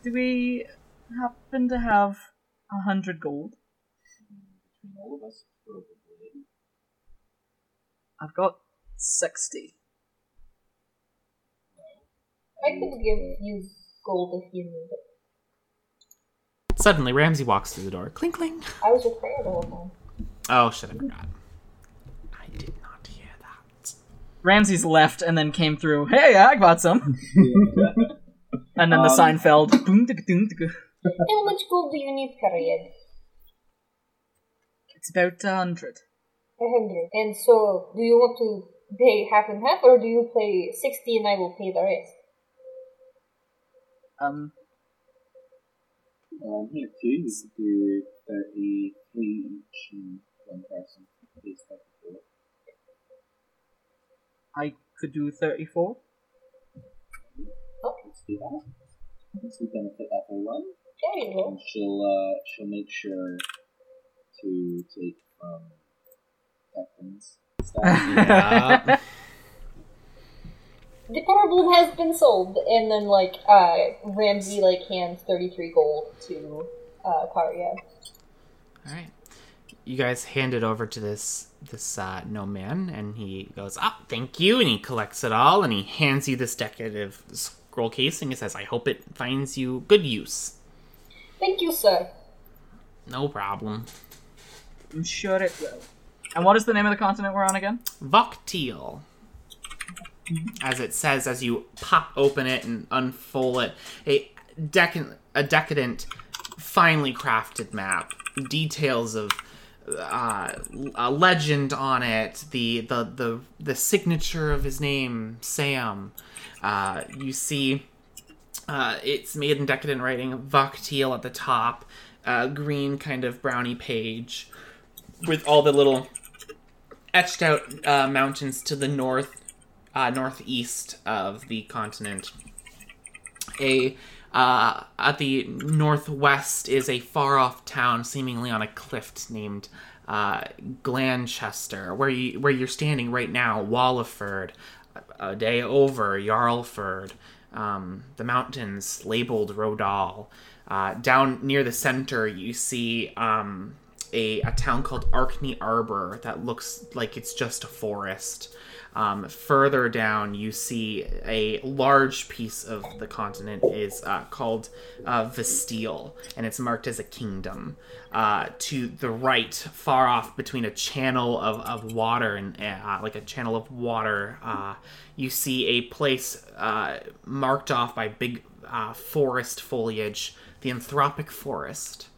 do we happen to have a hundred gold? All of us, probably. I've got sixty. I could give you gold if you need it. Suddenly, Ramsey walks through the door. Clink, clink. I was with Freya the whole time. Oh shit! I forgot. I did not hear that. Ramses left and then came through. Hey, I got some. And then the Um, sign fell. Boom, ticka, doom, ticka. How much gold do you need, Cariad? It's about a hundred. A hundred. And so, do you want to pay half and half, or do you pay sixty and I will pay the rest? Um, Um, here too, you could do 33 each and one person pays 34. I could do thirty-four. Let's do that. This will benefit everyone. There you go. And she'll, uh, she'll make sure to take from Declan's stuff. Yeah. The power bloom has been sold, and then like uh, Ramsey like hands thirty three gold to uh, Cariad. All right. You guys hand it over to this this uh, no man, and he goes, "Ah, thank you," and he collects it all, and he hands you this decorative scroll casing. He says, "I hope it finds you good use." Thank you, sir. No problem. I'm sure it will. And what is the name of the continent we're on again? Voktiel. As it says as you pop open it and unfold it, a decadent, a decadent, finely crafted map. Details of uh, a legend on it, the, the the the signature of his name, Sam. Uh, you see, uh, it's made in decadent writing, Voktiel at the top, uh, green kind of brownie page, with all the little etched out uh, mountains to the north, uh, northeast of the continent. A uh, at the northwest is a far off town, seemingly on a cliff, named uh, Glanchester, where you where you're standing right now. Walliford, a day over Jarlford, um, the mountains labeled Rodal. Uh, down near the center, you see um, a, a town called Arkney Arbor that looks like it's just a forest. Um, further down, you see a large piece of the continent is uh, called uh, Vestile, and it's marked as a kingdom. Uh, to the right, far off, between a channel of, of water and uh, like a channel of water, uh, you see a place uh, marked off by big forest foliage, the Anthropic Forest.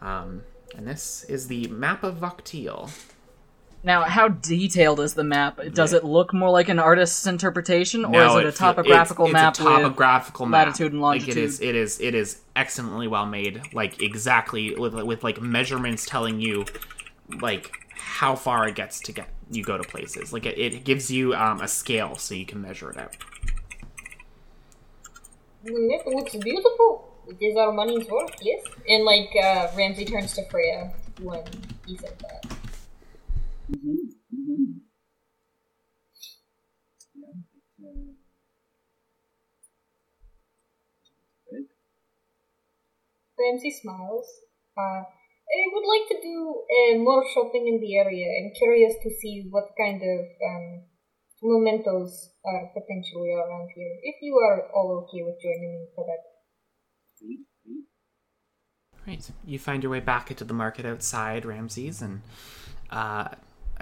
Um, and this is the map of Voktiel. Now, how detailed is the map? Does it look more like an artist's interpretation, or is it a topographical it's, map It's a topographical with map. latitude and Like it is, longitude? it is, it is excellently well made. Like exactly with with like measurements telling you like how far it gets to get you go to places. Like it, it gives you um, a scale so you can measure it out. Mm, It looks beautiful. It is our money's worth, yes. And like uh, Ramsey turns to Freya when he said that. Ramsey smiles. Uh, I would like to do uh, more shopping in the area. I'm curious to see what kind of um, mementos are potentially around here. If you are all okay with joining me for that. Right. You find your way back into the market outside Ramses, and uh,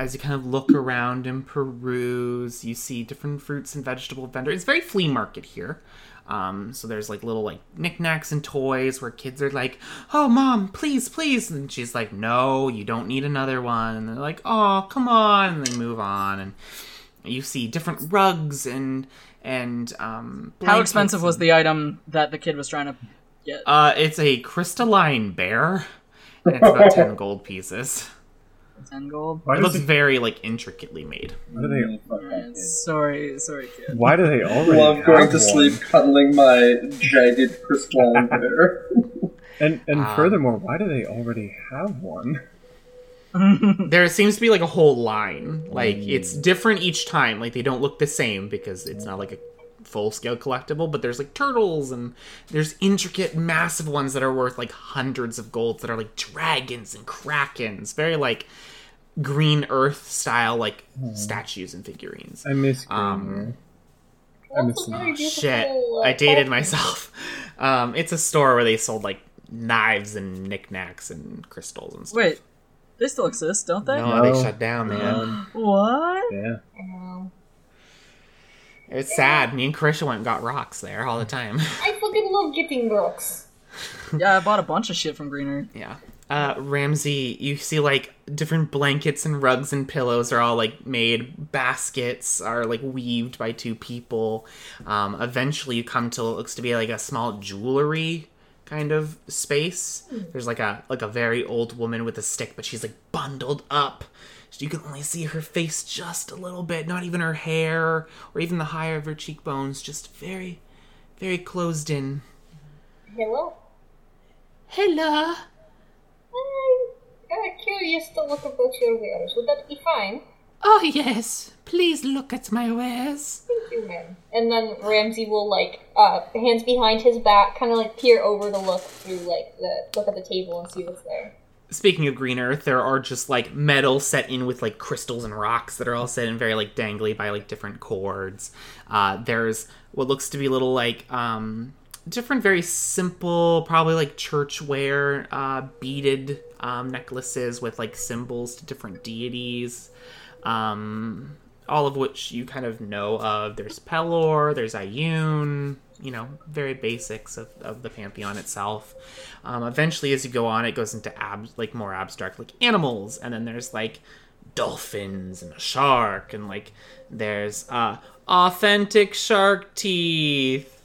as you kind of look around and peruse, you see different fruits and vegetable vendors. It's very flea market here. Um, so there's like little like knickknacks and toys where kids are like, "Oh, mom, please, please," and she's like, "No, you don't need another one." And they're like, "Oh, come on," and they move on. And you see different rugs and and um. How expensive was the item that the kid was trying to get? Uh, it's a crystalline bear. And it's about ten gold pieces. Ten gold. Why It looks it, very like intricately made. why do they mm, Fuck that. Sorry, sorry, kid. why do they already Love going to one? sleep cuddling my jagged crystalline bear. And and Um, furthermore, why do they already have one? There seems to be like a whole line. Like it's mm. different each time. Like they don't look the same because it's mm. not like a full scale collectible. But there's like turtles and there's intricate, massive ones that are worth like hundreds of golds that are like dragons and krakens. Very like green earth style like statues and figurines. I miss Green Um, I miss Also them. very beautiful, Shit, I dated myself. Um, it's a store where they sold like knives and knickknacks and crystals and stuff. Wait, they still exist, don't they? No, they shut down, man. Um, What? yeah. I know. It's sad. Me and Karisha went and got rocks there all the time. I fucking love getting rocks. Yeah, I bought a bunch of shit from Green Earth. yeah. Uh, Ramsey, you see like different blankets and rugs and pillows are all like made. Baskets are like weaved by two people. Um, eventually, you come to what looks to be like a small jewelry kind of space. There's like a like a very old woman with a stick, but she's like bundled up. You can only see her face just a little bit, not even her hair or even the higher of her cheekbones, just very, very closed in. Hello? Hello. I'm uh, curious to look about your wares. Would that be fine? Oh, yes. Please look at my wares. Thank you, ma'am. And then Ramsey will like uh hands behind his back, kind of like peer over the look through like the look at the table and see what's there. Speaking of Green Earth, there are just like metal set in with like crystals and rocks that are all set in very like dangly by like different cords. Uh, there's what looks to be little like um, different, very simple, probably like church wear uh, beaded um, necklaces with like symbols to different deities. Um, all of which you kind of know of. There's Pelor, there's Ioun, you know, very basics of, of the pantheon itself. Um, eventually, as you go on, it goes into ab- like more abstract, like animals, and then there's like dolphins and a shark, and like there's uh, authentic shark teeth.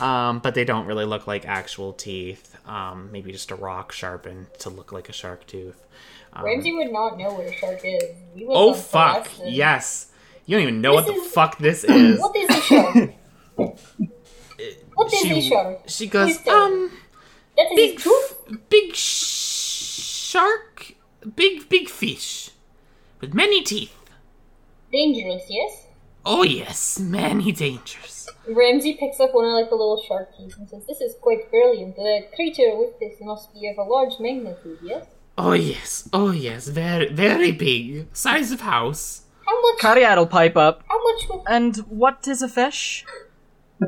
Um, but they don't really look like actual teeth. Um, maybe just a rock sharpened to look like a shark tooth. Um, Ramsey would not know what a shark is. Oh fuck! Yes, you don't even know what This the fuck this is. What is a shark? what is a she shark? she goes Please tell me. um That is big his big sh- shark, big big fish with many teeth. Dangerous, yes? Oh yes, many dangers. Ramsey picks up one of like the little shark teeth and says, This is quite brilliant. The creature with this must be of a large magnitude, yes? Oh yes, oh yes, very very big, size of house. How much Cariad pipe up. how much would And what is a fish?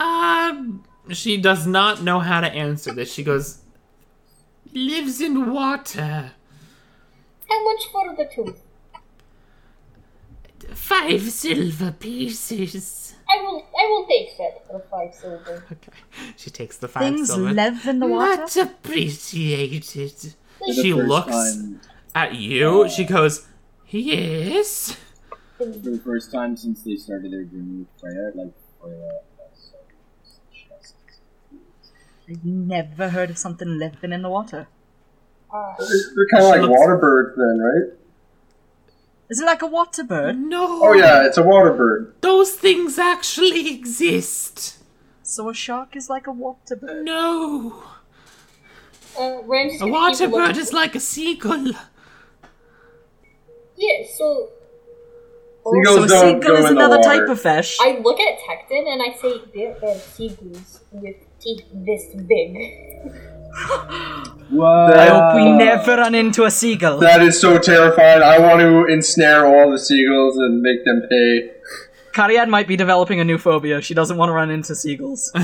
Um, she does not know how to answer this. She goes, lives in water. how much for the tooth? Five silver pieces. I will I will take that for five silver. Okay, she takes the five Things silver. live in the water. Much appreciated. For the She first looks time- at you. She goes, yes. for the first time since they started their journey with Freya, like Freya has chest. I've never heard of something living in the water. Uh, They're kind of like looks- water birds, then, right? Is it like a water bird? No. Oh yeah, it's a water bird. Those things actually exist. So a shark is like a water bird. No. uh, Ramsey's A gonna water keep bird is like a seagull. Yeah, so Seagulls so a seagull is another type of fish. I look at Tecton and I say, there are seagulls with teeth this big. What? I hope we never run into a seagull. That is so terrifying. I want to ensnare all the seagulls and make them pay. Cariad might be developing a new phobia. She doesn't want to run into seagulls.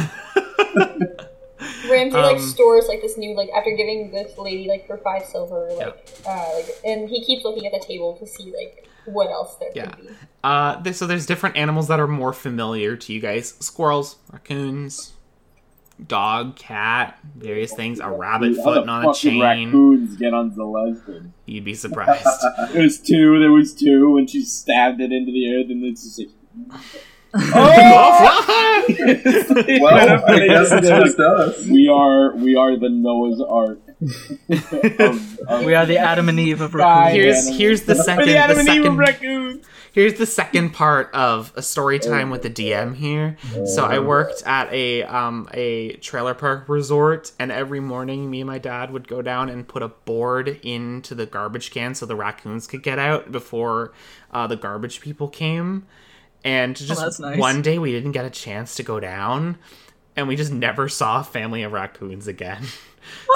Ramsey like Um, stores like this new like after giving this lady like for five silver like uh like and he keeps looking at the table to see like what else there Yeah. could be. Uh, there, so there's different animals that are more familiar to you guys: squirrels, raccoons, dog, cat, various things. A rabbit How floating on a chain. raccoons get on Celestin? You'd be surprised. There was two. There was two when she stabbed it into the earth, and it's just like, oh! Well, I guess it's just us. we are we are the Noah's Ark. of, of We are the Adam and Eve of Sky raccoons. here's here's the second the Adam the and Eve of second raccoons. Here's the second part of a story time with the DM here. So I worked at a um a trailer park resort, and every morning me and my dad would go down and put a board into the garbage can so the raccoons could get out before uh, the garbage people came. And just that's nice. one day we didn't get a chance to go down, and we just never saw a family of raccoons again.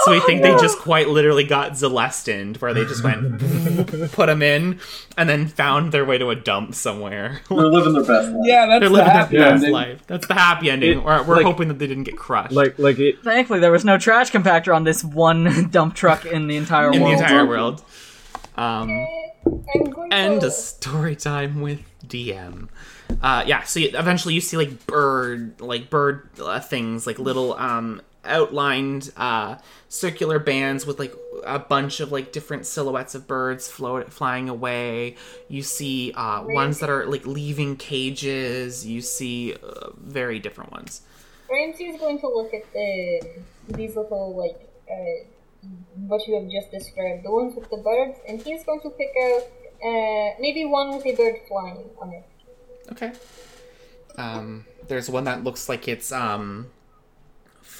So we think they just quite literally got Celestined, where they just went, put them in, and then found their way to a dump somewhere. They're living their best life. Yeah, that's They're the living their happy best ending. life. That's the happy ending. It- we're we're like- hoping that they didn't get crushed Like, like it. Thankfully, there was no trash compactor on this one dump truck in the entire in the world. entire world. Um, I'm and a story time with DM. Uh, yeah, so you, eventually you see like bird, like bird uh, things, like little um outlined uh circular bands with like a bunch of like different silhouettes of birds float flying away. You see uh ones that are like leaving cages. You see uh, very different ones. Ramsey is going to look at the these little like uh, what you have just described, the ones with the birds, and he's going to pick out uh, maybe one with a bird flying on it. Okay. Um, there's one that looks like it's um,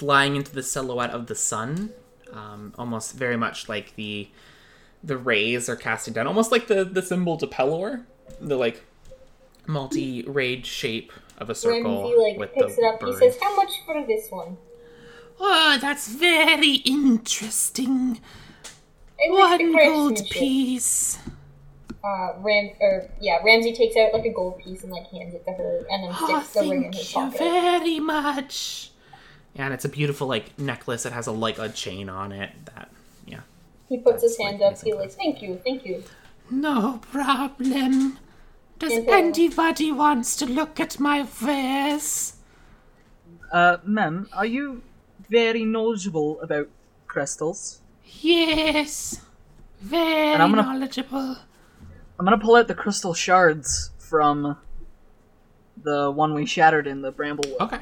flying into the silhouette of the sun, um, almost very much like the the rays are casting down, almost like the the symbol to Pelor, the like multi-rayed shape of a circle When he like with picks the it up. bird. He says, "How much for this one?" "Oh, that's very interesting. I like the One gold piece." Uh, Ram or yeah, Ramsey takes out like a gold piece and like hands it to her, and then Oh, sticks the ring in his pocket. thank you very much. Yeah, and it's a beautiful like necklace. It has a like a chain on it. That yeah. He puts his hand like, up. He like, "Thank you, thank you." No problem. Does Okay. anybody wants to look at my face? Uh, ma'am, are you very knowledgeable about crystals? Yes. Very And I'm gonna- knowledgeable. I'm gonna pull out the crystal shards from the one we shattered in the Bramblewood, Okay.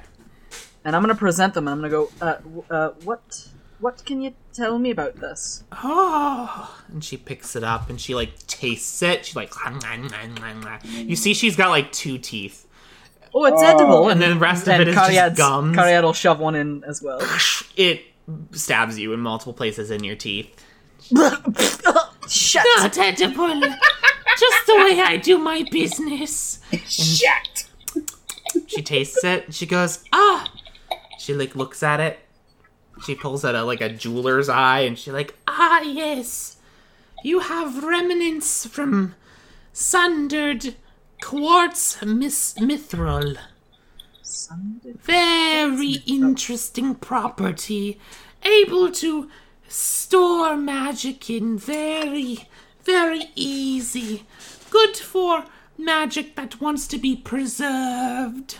And I'm gonna present them. And I'm gonna go, uh, uh, what, what can you tell me about this? Oh. And she picks it up and she like tastes it. She's like, you see, she's got like two teeth. Oh, it's edible, and then the rest of it is just gums. Cariad will shove one in as well. It stabs you in multiple places in your teeth. Shut. Not edible. Just the way I do my business. Shit. She tastes it. and She goes, ah. She like looks at it. She pulls out a like a jeweler's eye, and she like, ah, yes. You have remnants from sundered quartz mis- mithril. Very interesting property. Able to store magic in very, very easy. Good for magic that wants to be preserved.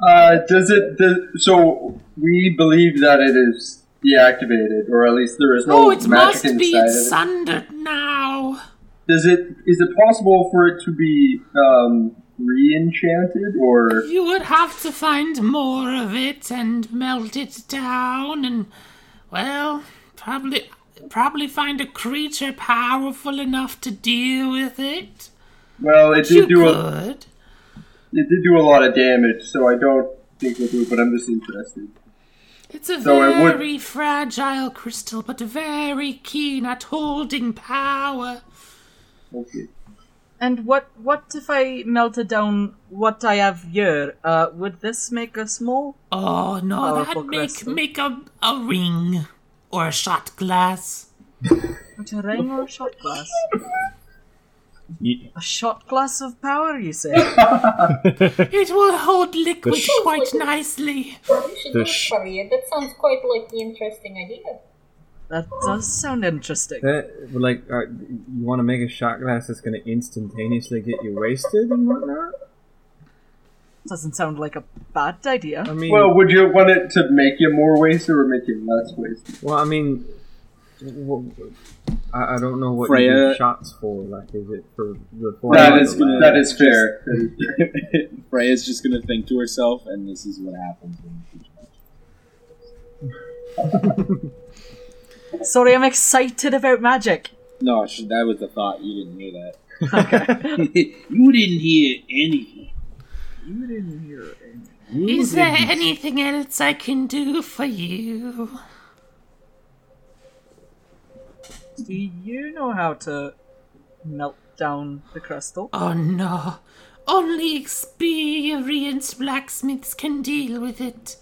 Uh, does it? Does, so we believe that it is deactivated, or at least there is no Oh, it magic must be sundered now. Does it? Is it possible for it to be um, re-enchanted, or You would have to find more of it and melt it down and well, probably probably find a creature powerful enough to deal with it. well, it You did do a could. It did do a lot of damage, so I don't think we'll do it. But I'm just interested. It's a So it would- very fragile crystal, but very keen at holding power. Okay. And what what if I melted down what I have here? Uh, would this make a small? Oh no, Powerful that make crystal. make a a ring or a shot glass. What, a ring or a shot glass? Ye- A shot glass of power, you say? It will hold liquid sh- quite nicely. You should The do sh- for you. That sounds quite like the interesting idea. That does sound interesting. That, like, uh, you want to make a shot glass that's going to instantaneously get you wasted and whatnot? Doesn't sound like a bad idea. I mean, Well, would you want it to make you more wasted or make you less wasted? well, I mean, w- I, I don't know what you Freya- do shots for. Like, is it for the Freya That is is gonna- that is fair. That is fair. Freya's just gonna think to herself, and this is what happens when Sorry, I'm excited about magic. No, that was the thought. You didn't hear that. Okay. you didn't hear anything. you didn't hear anything. Is there anything else I can do for you? Do you know how to melt down the crystal? Oh no. Only experienced blacksmiths can deal with it.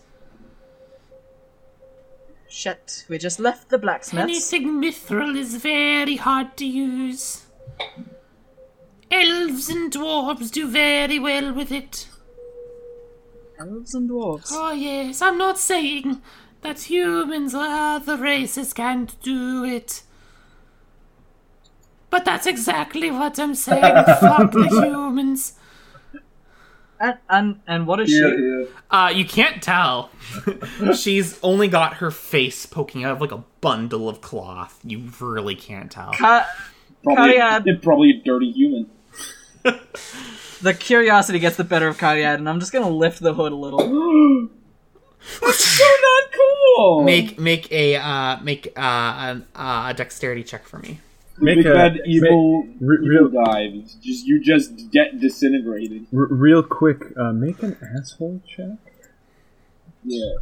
Shit, we just left the blacksmiths. Anything mithril is very hard to use. Elves and dwarves do very well with it. Elves and dwarves. Oh yes, I'm not saying that humans or other races can't do it. But that's exactly what I'm saying. Fuck the humans. And, and and what is Yeah, she? yeah. Uh, you can't tell. She's only got her face poking out of like a bundle of cloth. You really can't tell. Ca- Probably, Cariad. probably a dirty human. the curiosity gets the better of Cariad, and I'm just gonna lift the hood a little. so not cool. Make make a uh make uh an, uh, a dexterity check for me. Make Make a- that evil, re- evil real- dive. It's Just you just get disintegrated. R- real quick, uh, make an asshole check. Yeah.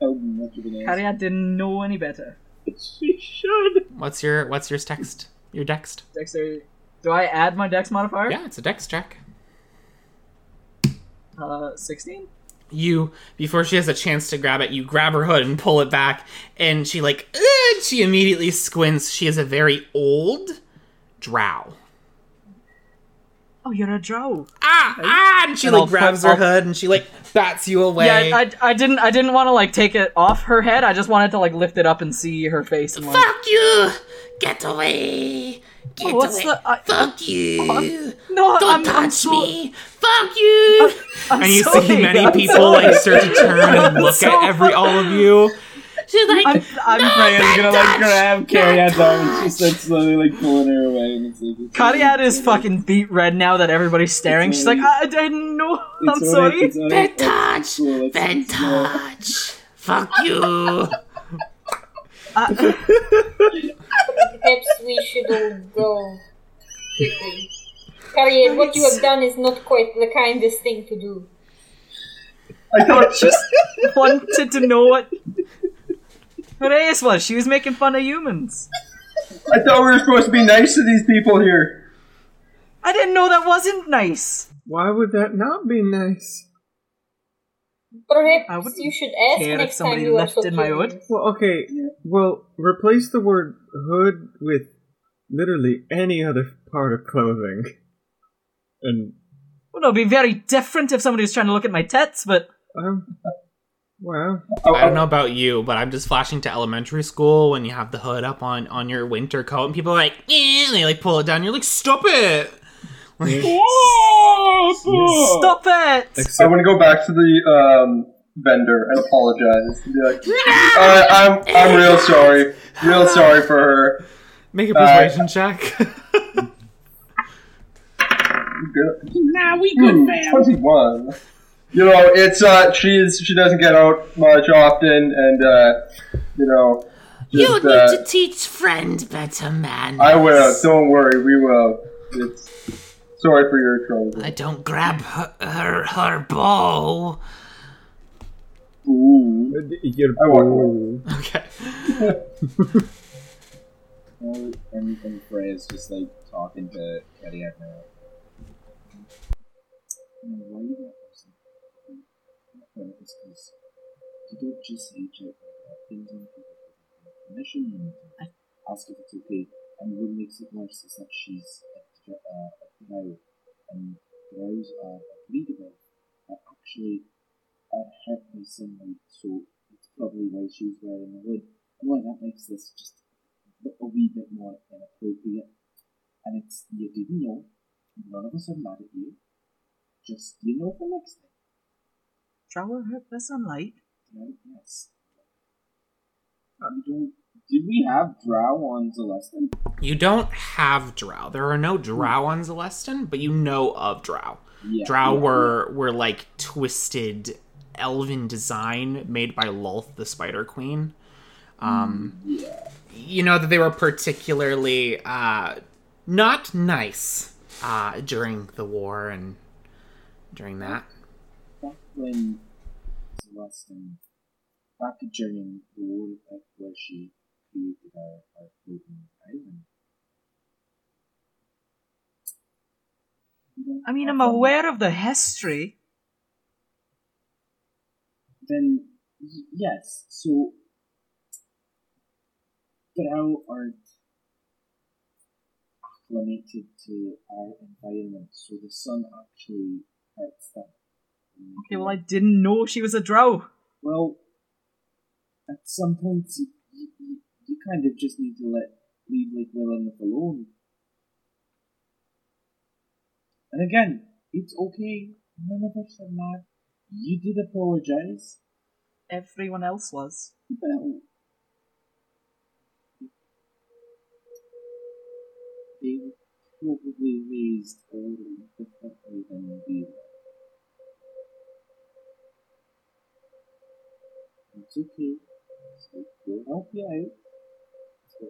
That would be much of an ass. Cariad didn't know any better. She should. What's your what's your text? Your dext? Dexterity. Do I add my dex modifier? Yeah, it's a dex check. Uh, 16? You before she has a chance to grab it you grab her hood and pull it back and she like "Ugh," she immediately squints she is a very old drow Oh, you're a drow. ah ah and she And like I'll grabs her I'll- hood and she like bats you away Yeah, I, I didn't I didn't want to like take it off her head. I just wanted to like lift it up and see her face and like. fuck you get away get Oh, what's away the- I- fuck you No, don't I'm, touch so, me fuck you I'm and you sorry, see many I'm people sorry. like start to turn and look so at every all of you she's like I'm, I'm no, praying. don't gonna like touch, grab don't Cariad's arm and she touch. starts slowly like pulling her away and it's like it's Cariad is fucking beat red now that everybody's staring. She's like, I, I didn't know. I'm it's sorry. alright, it's alright. Bad It's touch! cool, it's- Bad it's not- touch! Fuck you! Perhaps we should all go quickly. Cariad, what you have done is not quite the kindest thing to do. I thought she just wanted to know what what Ace was. She was making fun of humans. I thought we were supposed to be nice to these people here. I didn't know that wasn't nice. Why would that not be nice? I Perhaps wouldn't you should ask care if next time somebody you are so lifted my hood. Well, okay. Well, replace the word hood with literally any other part of clothing. And Well, it'd be very different if somebody was trying to look at my tits, but um, well, I don't know about you, but I'm just flashing to elementary school when you have the hood up on, on your winter coat and people are like, eh, and they like pull it down. You're like, stop it! Like, stop it! I except want to go back to the um, vendor and apologize. And be like, uh, I'm I'm real sorry, real sorry for her. make a persuasion check. Good. Nah, we good, fam. Twenty-one. You know, it's uh, she's she doesn't get out much often, and uh, you know, you just need uh, to teach friend better manners. I will. Don't worry, we will. It's sorry for your trouble. I don't grab her, her, her bow. Ooh. you're I won't. Okay. Oh, and, and Freya's just like talking to Cariad now. Why you that person? Well, it's because you don't just reach out and have things on people for permission and ask if it's okay. And what makes it worse is that she's a, uh, a and drows are breedable, are actually are hurt by sunlight, so it's probably why she was wearing the hood. And why that makes this just a wee bit more inappropriate. And it's, you didn't know, none of us are mad at you. Just, you know, for next time. Drower hurt by sunlight. Right? Yes. Um, don't, did we have Drow on Celestin? You don't have Drow. There are no Drow on Celestin, but you know of Drow. Yeah. Drow yeah, were were like twisted elven design made by Lolth the Spider Queen. Um, Yeah. you know that they were particularly uh, not nice uh, during the war and during that. Back when Celestin, back during the war where she created our, our floating island. I mean, I'm aware of the history. then yes, so Drow aren't acclimated to our environment, so the sun actually hurts them. Okay, well, I didn't know she was a drow. Well, at some point, you, you, you, you kind of just need to let leave Lake Willem alone. And again, it's okay. None of us are mad. You did apologize. Everyone else was. Well, they were probably raised a little differently than we were. It's okay. So we'll help you out.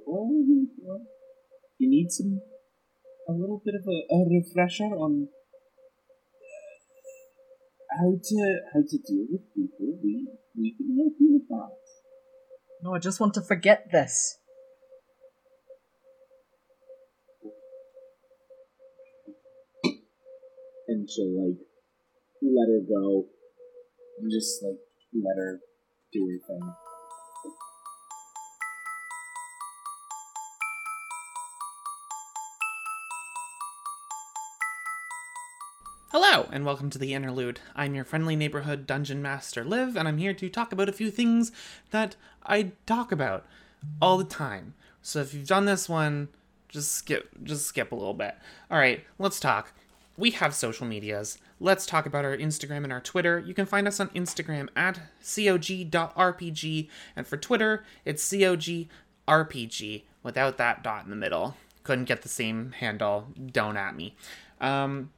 We're. You need some, a little bit of a, a refresher on how to how to deal with people. We we can help you with that. No, I just want to forget this. and she'll like let her go and just like let her do her thing. Hello, and welcome to the Interlude. I'm your friendly neighborhood dungeon master, Liv, and I'm here to talk about a few things that I talk about all the time. So if you've done this one, just skip, just skip a little bit. All right, let's talk. We have social medias. Let's talk about our Instagram and our Twitter. You can find us on Instagram at cog.rpg, and for Twitter, it's cogrpg without that dot in the middle. Couldn't get the same handle. Don't at me. Um,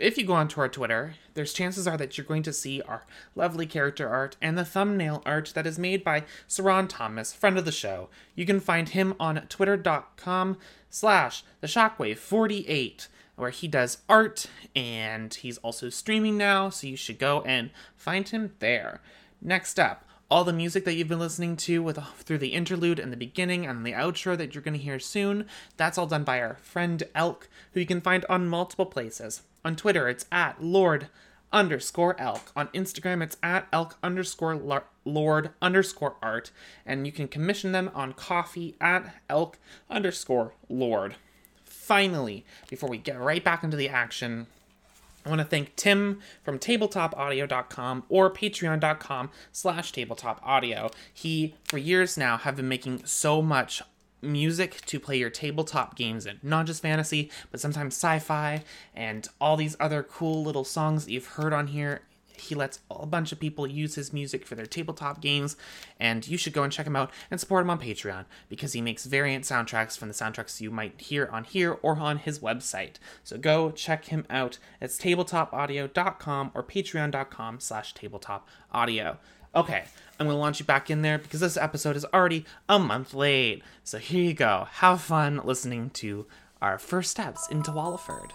if you go onto our Twitter, there's chances are that you're going to see our lovely character art and the thumbnail art that is made by Saran Thomas, friend of the show. You can find him on twitter.com slash the shockwave48 where he does art and he's also streaming now, so you should go and find him there. Next up, all the music that you've been listening to with through the interlude and the beginning and the outro that you're going to hear soon, that's all done by our friend Elk, who you can find on multiple places. On Twitter, it's at Lord underscore Elk. On Instagram, it's at Elk underscore Lord underscore Art, and you can commission them on Ko-fi at Elk underscore Lord. Finally, before we get right back into the action, I want to thank Tim from tabletopaudio.com or patreon.com slash tabletopaudio. He, for years now, have been making so much music to play your tabletop games in. Not just fantasy, but sometimes sci-fi and all these other cool little songs that you've heard on here. He lets a bunch of people use his music for their tabletop games, and you should go and check him out and support him on Patreon because he makes variant soundtracks from the soundtracks you might hear on here or on his website. So go check him out. It's tabletopaudio.com or patreon.com slash tabletopaudio. Okay, I'm going to launch you back in there because this episode is already a month late. So here you go. Have fun listening to our first steps into Walliford.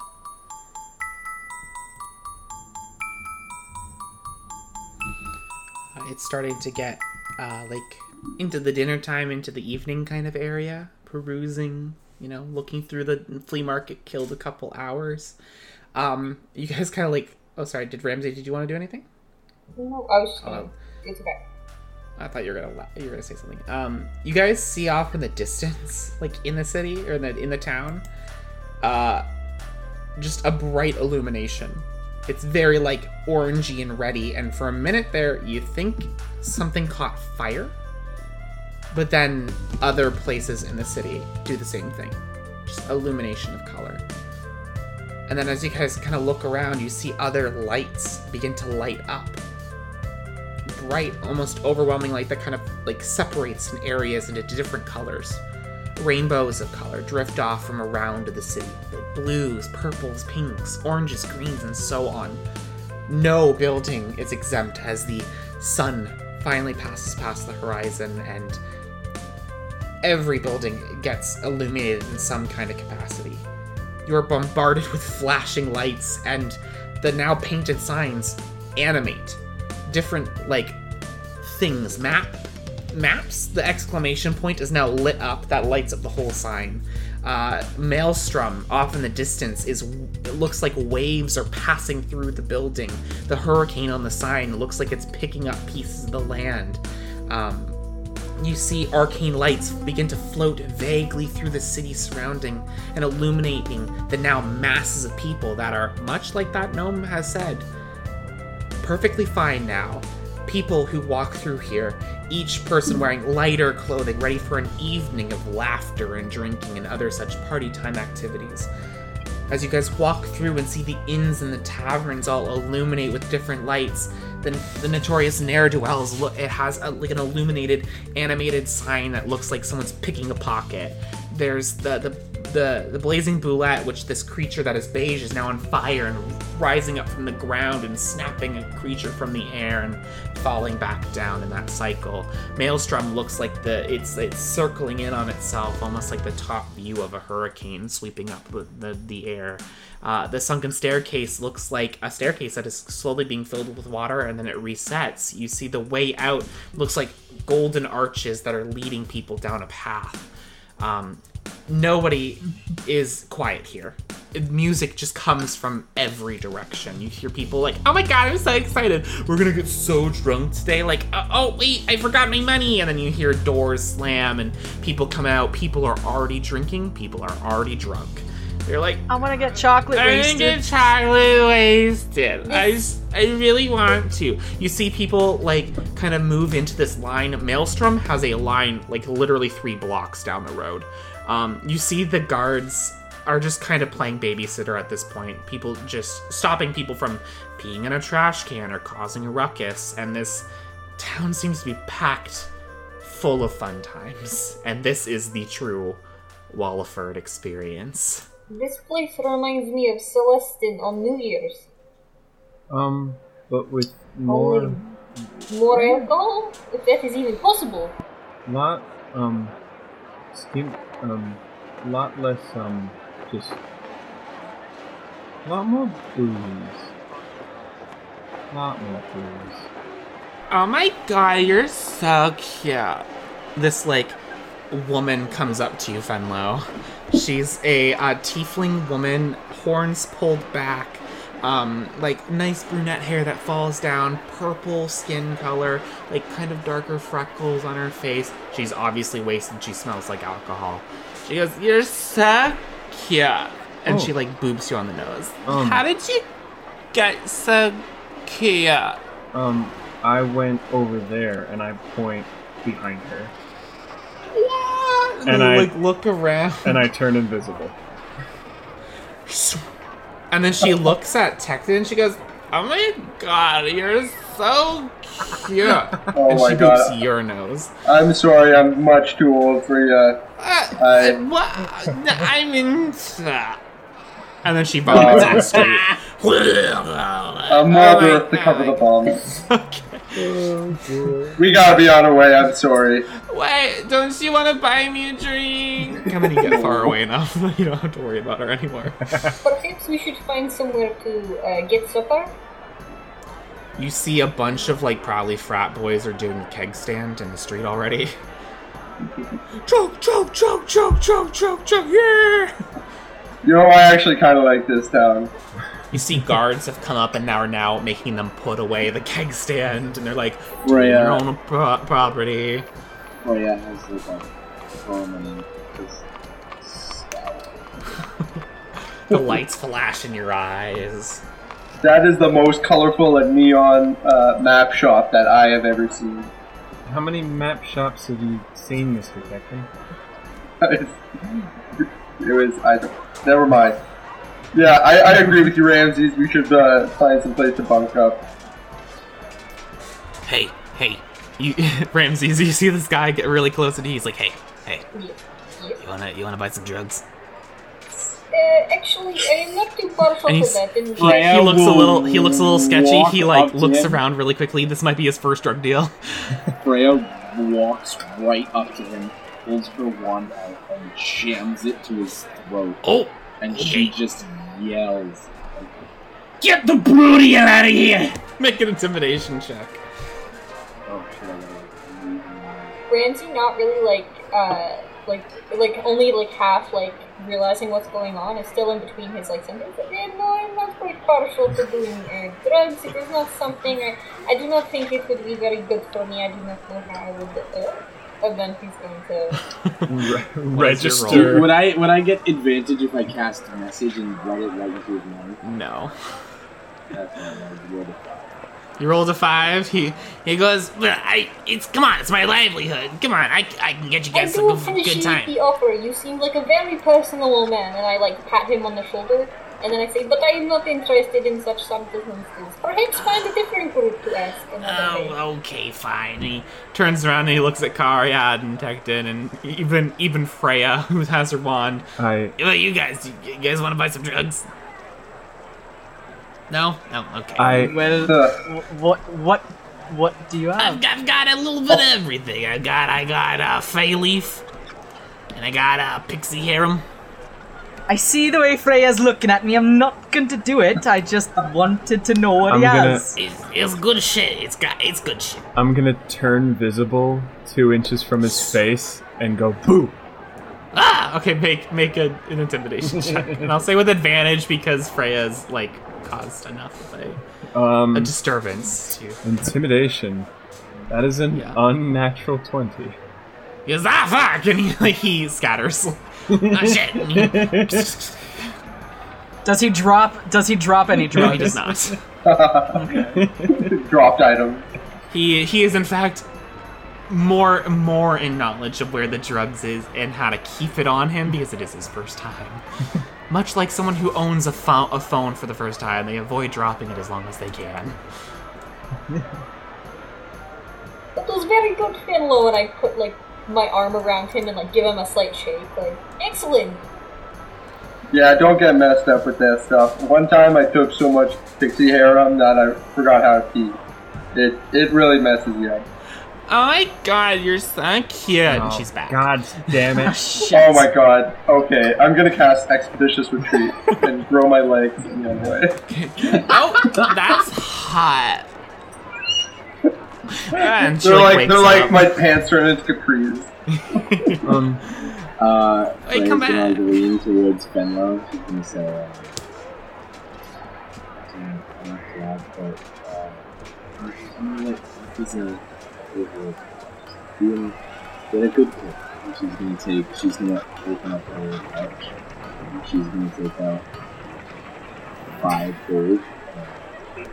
Uh, it's starting to get uh, like into the dinner time, into the evening kind of area. perusing, you know, looking through the flea market, killed a couple hours. Um, you guys kind of like. Oh, sorry. Did Ramsey? Did you want to do anything? No, I was just gonna. Oh. It's okay. I thought you were gonna you were gonna say something. Um, you guys see off in the distance, like in the city or in the in the town, uh, just a bright illumination. It's very like orangey and ready, and for a minute there, you think something caught fire, but then other places in the city do the same thing, just illumination of color. And then as you guys kind of look around, you see other lights begin to light up bright, almost overwhelming light that kind of like separates in areas into different colors. Rainbows of color drift off from around the city. Like blues, purples, pinks, oranges, greens, and so on. No building is exempt as the sun finally passes past the horizon and every building gets illuminated in some kind of capacity. You are bombarded with flashing lights and the now painted signs animate different like things. Map maps the exclamation point is now lit up. That lights up the whole sign. Uh, maelstrom off in the distance is it looks like waves are passing through the building. The hurricane on the sign looks like it's picking up pieces of the land. Um, you see arcane lights begin to float vaguely through the city surrounding and illuminating the now masses of people that are much like that gnome has said perfectly fine now. People who walk through here, each person wearing lighter clothing, ready for an evening of laughter and drinking and other such party time activities. As you guys walk through and see the inns and the taverns all illuminate with different lights, then the notorious ne'er do wells it has a, like an illuminated animated sign that looks like someone's picking a pocket. There's the the the, the blazing boulette, which this creature that is beige is now on fire and rising up from the ground and snapping a creature from the air and falling back down in that cycle. Maelstrom looks like the it's it's circling in on itself, almost like the top view of a hurricane sweeping up the, the, the air. Uh, the sunken staircase looks like a staircase that is slowly being filled with water and then it resets. You see the way out looks like golden arches that are leading people down a path. Um, nobody is quiet here. Music just comes from every direction. You hear people like, "Oh my god, I'm so excited! We're gonna get so drunk today!" Like, "Oh, oh wait, I forgot my money!" And then you hear doors slam and people come out. People are already drinking. People are already drunk. They're like, I want to get chocolate gonna wasted. get chocolate wasted. I, I really want to. You see people like kind of move into this line. Maelstrom has a line like literally three blocks down the road. Um, you see the guards are just kind of playing babysitter at this point. People just stopping people from peeing in a trash can or causing a ruckus. And this town seems to be packed full of fun times. And this is the true Walliford experience. This place reminds me of Celestin on New Year's. Um, but with more, Only more alcohol, if that is even possible. lot, um, skim, um, lot less, um, just, lot more booze. Lot more booze. Oh my god, you're so cute. This like woman comes up to you, Fenlo. She's a uh, tiefling woman, horns pulled back, um, like nice brunette hair that falls down, purple skin color, like kind of darker freckles on her face. She's obviously wasted. She smells like alcohol. She goes, "You're so cute," and Oh. she like boobs you on the nose. Um. How did you get so cute? Um, I went over there and I point behind her? And I- like look around, and I turn invisible. and then she looks at Tecton and she goes, "Oh my god, you're so cute!" Oh and she god. boobs your nose. I'm sorry, I'm much too old for you. Uh, I- uh, what? I'm in. And then she vomits on the street. I'm Oh my birth to cover the bombs. Okay. We gotta be on our way, I'm sorry. Wait, don't you want to buy me a drink? Come and you get far away enough that you don't have to worry about her anymore. Perhaps we should find somewhere to uh, get supper. You see a bunch of like probably frat boys are doing a keg stand in the street already. Choke, choke, choke, choke, choke, choke, choke, yeah! You know, I actually kind of like this town. You see guards have come up and now are now making them put away the keg stand, and they're like, Freya. your own pro- property. Freya has like a permanent just. The lights flash in your eyes. That is the most colorful and neon uh, map shop that I have ever seen. How many map shops have you seen, Mr. Captain? it was I never mind. Yeah, I, I agree with you, Ramses. We should uh, find some place to bunk up. Hey, hey, you, Ramses, you see this guy get really close and he's like, hey, hey, Yeah. you wanna, you wanna buy some drugs? Uh, actually, I'm not too partial And to he's- that. And He, he looks a little, he looks a little sketchy. He like looks him. around really quickly. This might be his first drug deal. Freya walks right up to him, pulls her wand out, and jams it to his throat. Oh, And she Okay. just yells. get the broody out of here! Make an intimidation check. Oh shit, I gotta- Ramsey not really like uh like like only like half like realizing what's going on is still in between his like sentences. Like, eh, no, I'm not quite partial to doing uh, drugs. It is not something I, I do not think it would be very good for me. I do not know how I would. Uh, and then he's going to. What is your Register. Would I would I get advantage if I cast a message and write it right into his mind? No. That's what I would roll it. You rolled a five. He he goes. "Well, I it's come on. It's my livelihood. Come on. I, I can get you I guys do some good, appreciate good time. the offer. You seem like a very personable man, and I like pat him on the shoulder, and then I say, "But I am not interested in such substances. Perhaps find a different group to ask another day." Oh, okay, fine. And he turns around and he looks at Cariad and Tecton and even even Freya, who has her wand. I Well, you guys, you guys want to buy some drugs? No, no, okay. I Well, Uh, what what what do you have? I've, I've got a little bit of everything. I got I got uh, Fey Leaf, and I got uh, Pixie Harem. I see the way Freya's looking at me. I'm not going to do it. I just wanted to know what I'm he gonna- has. It's, it's good shit. It's got it's good shit. I'm gonna turn visible two inches from his face and go boo. Ah, okay. Make make a, an intimidation check, and I'll say with advantage because Freya's like caused enough of a, Um, a disturbance. To, intimidation. That is an Yeah. unnatural twenty. he goes ah fuck, and he like he scatters. Ah shit. Does he drop? Does he drop any no, drugs? he does not. dropped item. He he is in fact more more in knowledge of where the drugs is and how to keep it on him because it is his first time. Much like someone who owns a, pho- a phone for the first time, they avoid dropping it as long as they can. That was very good, Fenlo, and I put like my arm around him and like give him a slight shake. Like, excellent. Yeah, don't get messed up with that stuff. One time I took so much pixie harem that I forgot how to pee. It it really messes you up. Oh my god, you're so cute. and Oh, she's back. God damn it. Oh, shit. Oh my god. Okay, I'm gonna cast Expeditious Retreat and grow my legs in the other way. oh, that's hot. And They're like, like they're like my pants turn into capris. Um, Uh, Hey, Freya's come gonna back. lean towards Fenlo. She's gonna say, uh, I'm not glad, but, uh, I'm gonna let this is a, feel, get a good pick. She's gonna take, she's gonna open up her pouch, and she's gonna take out five gold.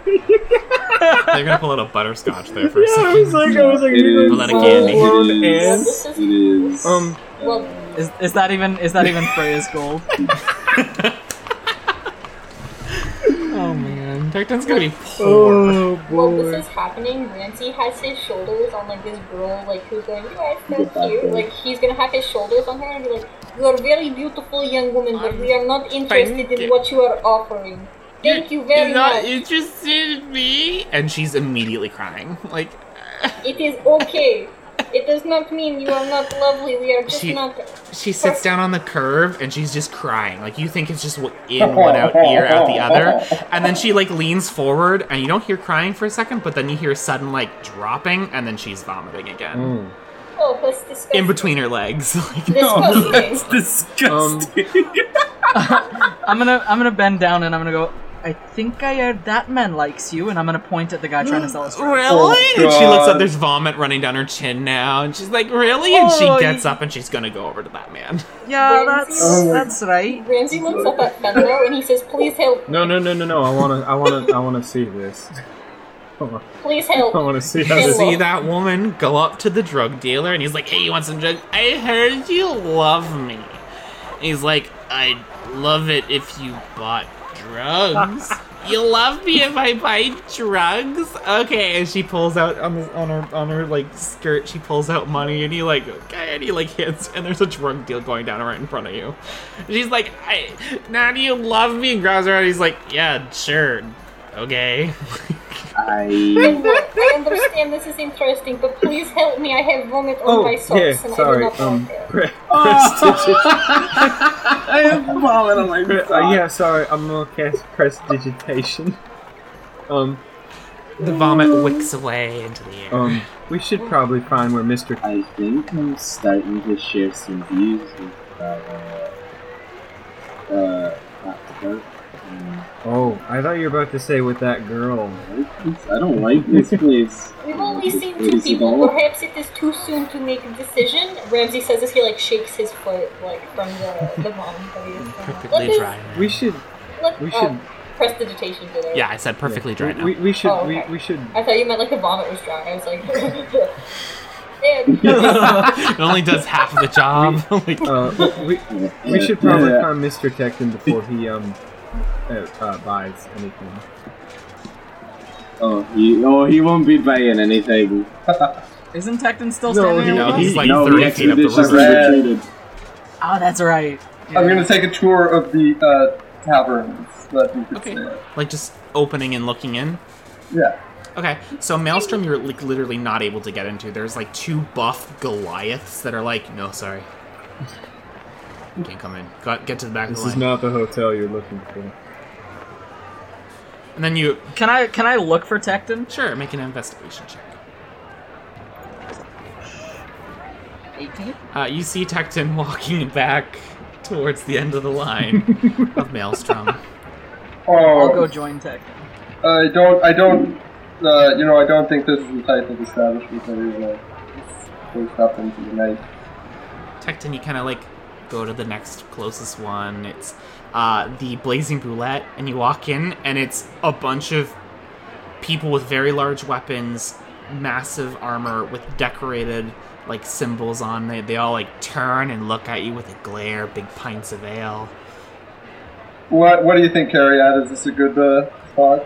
They're gonna pull out a butterscotch there for a yeah, I was like, I was like, It you is, Pull out a know, candy. full-blown it and- it is, Um, Well, Is, is that even is that even Freya's gold? oh man, Tecton's gonna be poor. oh while boy. this is happening, Ramsey has his shoulders on like this girl, like who's going, "You are so Get cute." thing. Like he's gonna have his shoulders on her and be like, "You are a very beautiful young woman, but we are not interested in you. what you are offering. Thank you very You're not much. interested in me? And she's immediately crying. Like, It is okay. It does not mean you are not lovely. We are just She- not." she sits down on the curb and she's just crying. Like, you think it's just in one out ear, out the other. And then she, like, leans forward and you don't hear crying for a second, but then you hear sudden, like, dropping and then she's vomiting again. Mm. Oh, that's disgusting. in between her legs. Like, Disgusting. That's disgusting. I'm gonna I'm gonna bend down and I'm gonna go. I think I heard that man likes you, and I'm gonna point at the guy trying to sell us. drugs. really? Oh, and she looks God. up. There's vomit running down her chin now, and she's like, "Really?" And she Oh, gets you- up and she's gonna go over to that man. Yeah, Ramsey? that's Oh that's right. Ramsey looks up at Fenlo and he says, "Please help! No, no, no, no, no. I wanna, I wanna, I wanna see this. Please help!" I wanna see how this. See that woman go up to the drug dealer, and he's like, "Hey, you want some drugs? I heard you love me." And he's like, "I'd love it if you bought drugs." You love me if I buy drugs? Okay, and she pulls out on the, on her on her like skirt. She pulls out money, and he like okay, and he like hits, and there's a drug deal going down right in front of you. She's like, I, "Now do you love me?" And grabs her, and he's like, "Yeah, sure, okay." I I understand this is interesting, but please help me. I have vomit on Oh, my socks yeah. and Sorry. I do not Um, like it. pre- prestidigit- I have vomit on my pre- uh, yeah, sorry. I'm gonna cast prestidigitation. Um, the vomit wicks away into the air. um, we should probably find where Mr. I think I'm starting to share some views with that, uh, uh, Octopus. Um, Oh, I thought you were about to say with that girl. I like this- I don't like this place. We've only seen two people. Perhaps it is too soon to make a decision. Ramsey says as he like shakes his foot like from the the vomit that he is from. perfectly Let this- dry. We should. Let, We oh, should. prestidigitation did it. Yeah, I said perfectly dry now. We, we should. Oh, okay. we, we should. I thought you meant like the vomit was dry. I was like, it only does half of the job. Like, Uh, we, we should Yeah, probably yeah. find Mr. Tecton before he um uh, uh, buys anything. Oh, he, oh, he won't be buying anything. Isn't Tecton still No, standing? he- over no, us? he's like no, 30 feet up the expeditiously river. retreated. Oh, that's right. I'm gonna take a tour of the uh, taverns that you could Okay. stay at. like just opening and looking in. Yeah. Okay, so Maelstrom, you're like literally not able to get into. There's like two buff Goliaths that are like, no, sorry, you can't come in. Got get to the back This of the is not the hotel you're looking for. and then you Can I can I look for Tecton? sure make an investigation check. 18. Uh, you see Tecton walking back towards the end of the line of Maelstrom. Oh, I'll go join Tecton. I don't. I don't. Uh, you know, I don't think this is the type of establishment that is uh, closed up into the night. Tecton, you kind of like go to the next closest one. It's uh, the Blazing Boulette, and you walk in, and it's a bunch of people with very large weapons, massive armor with decorated like symbols on. They they all like turn and look at you with a glare, big pints of ale. What What do you think, Cariad? Is this a good uh, spot?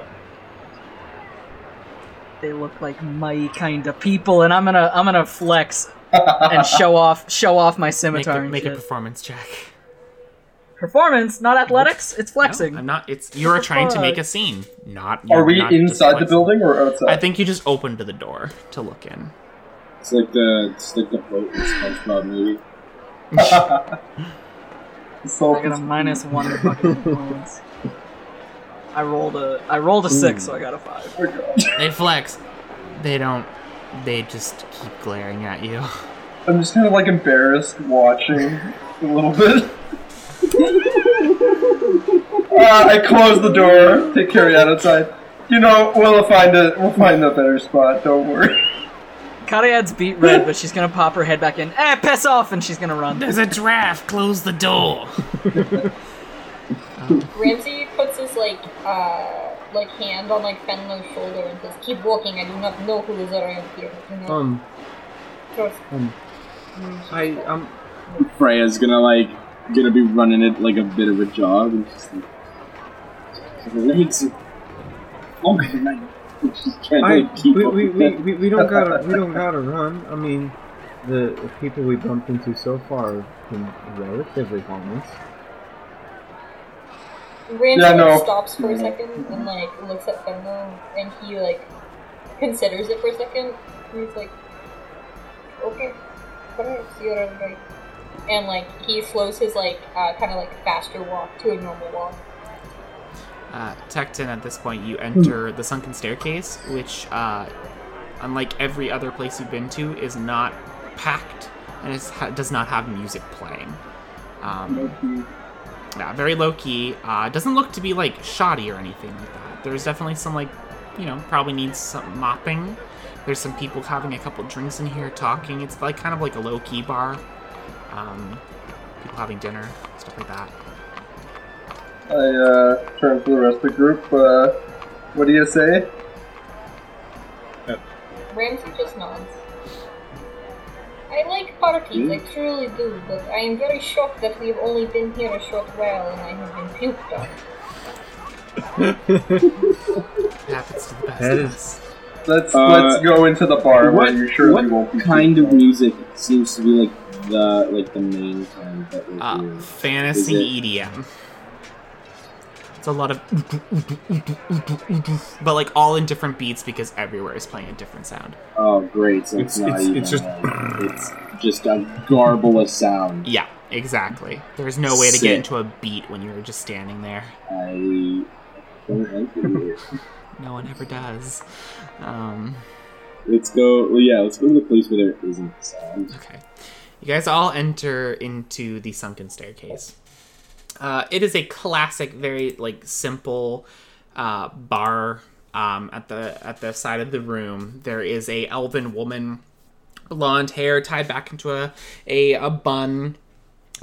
They look like my kind of people, and I'm gonna I'm gonna flex and show off show off my Make, scimitar a, and make a performance check. Performance, not athletics. It's flexing. No, I'm not. It's you're trying to make a scene. Not. Are you're we not inside the building or outside? I think you just opened the door to look in. It's like the it's like the boat in SpongeBob movie. So I got a minus one to fucking influence. I rolled a I rolled a six, so I got a five. Oh, They flex. They don't. They just keep glaring at you. I'm just kind of like embarrassed watching a little bit. uh, I close the door. Take Cariad outside. You know, we'll find a we'll find a better spot. Don't worry. Cariad's beat red, but she's gonna pop her head back in. Eh, piss off, and she's gonna run. There's a draft. Close the door. Ramsey puts his like uh like hand on like Fenlo's shoulder and says, "Keep walking. I do not know who is around here." Do not Um, trust." I um, Freya's gonna like gonna be running it like a bit of a jog and just like her legs are longer than I She's trying to I we, we, we, we, we don't gotta we don't gotta run. I mean, the, the people we bumped into so far have been relatively harmless. Ramsey Yeah, like, no. stops for a second and like looks at Fenlo and he like considers it for a second and he's like, "Okay, perhaps you're right." And like he slows his like uh, kind of like faster walk to a normal walk. Uh, Tecton, at this point, you enter the sunken staircase, which, uh, unlike every other place you've been to, is not packed and it does not have music playing. Um, yeah, very low key. Uh, doesn't look to be like shoddy or anything like that. There's definitely some like, you know, probably needs some mopping. There's some people having a couple drinks in here talking. It's like kind of like a low key bar. Um, people having dinner, stuff like that. I uh, turn to the rest of the group. Uh, what do you say? Ramsey just nods. I like parties, I truly do, but I am very shocked that we have only been here a short while and I have been puked on. happens to the best That of us. Let's Uh, let's go into the bar what where you surely won't be. kind of music seems to be like the like the main kind that we're Uh, fantasy Is EDM. It's a lot of, but like all in different beats because everywhere is playing a different sound. Oh, great! So it's, It's- not it's- even it's just- like, it's just a garble of sound. Yeah, exactly. There's no way to get into a beat when you're just standing there. I don't like No one ever does. Um, let's go. Well, yeah, let's go to the place where there isn't sound. okay. You guys all enter into the sunken staircase. Uh, it is a classic, very like simple uh, bar. Um, at the at the side of the room, there is a elven woman, blonde hair tied back into a a, a bun.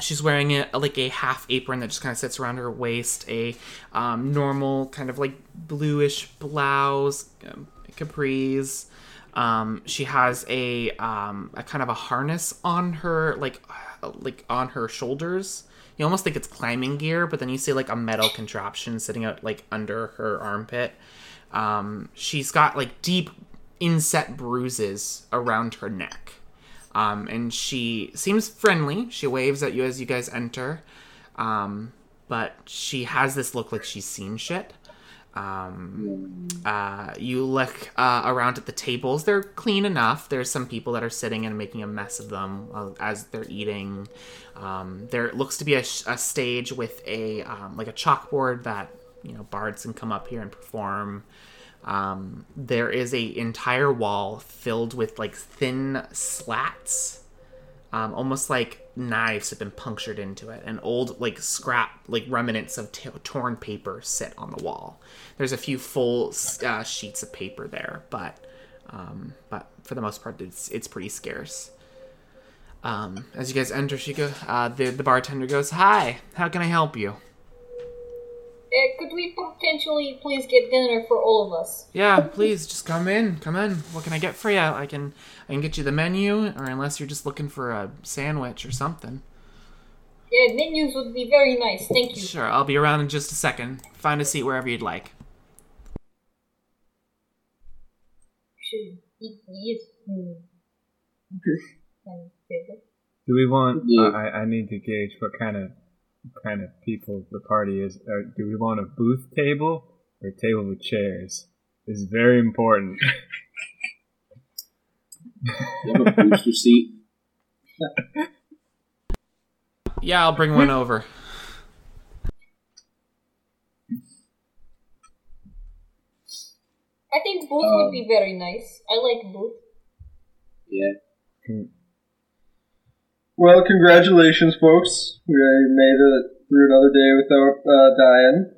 She's wearing a, like a half apron that just kind of sits around her waist. A um, normal kind of like bluish blouse, um, capris. Um, she has a um, a kind of a harness on her, like uh, like on her shoulders. You almost think it's climbing gear, but then you see like a metal contraption sitting out like under her armpit. Um, she's got like deep inset bruises around her neck. Um, and she seems friendly. She waves at you as you guys enter. Um, but she has this look like she's seen shit. Um, uh, you look uh, around at the tables. They're clean enough. There's some people that are sitting and making a mess of them uh, as they're eating. Um, there looks to be a, sh- a stage with a um, like a chalkboard that you know bards can come up here and perform. Um, there is a entire wall filled with like thin slats, um, almost like knives have been punctured into it, and old like scrap like remnants of t- torn paper sit on the wall. There's a few full uh, sheets of paper there, but um, but for the most part, it's it's pretty scarce. Um, as you guys enter, she go. Uh, the the bartender goes, "Hi, how can I help you?" Uh, could we potentially please get dinner for all of us? Yeah, please just come in. Come in. What can I get for you? I can I can get you the menu, or unless you're just looking for a sandwich or something. Yeah, menus would be very nice, thank you. Sure, I'll be around in just a second. Find a seat wherever you'd like. Should eat these. Hmm. Do we want? Yeah. I, I need to gauge what kind of kind of people the party is. Uh, do we want a booth table or a table with chairs? This is very important. You have a booster seat. Yeah, I'll bring one over. I think booth would be very nice. I like booth. Yeah. Well, congratulations, folks. We made it through another day without uh, dying.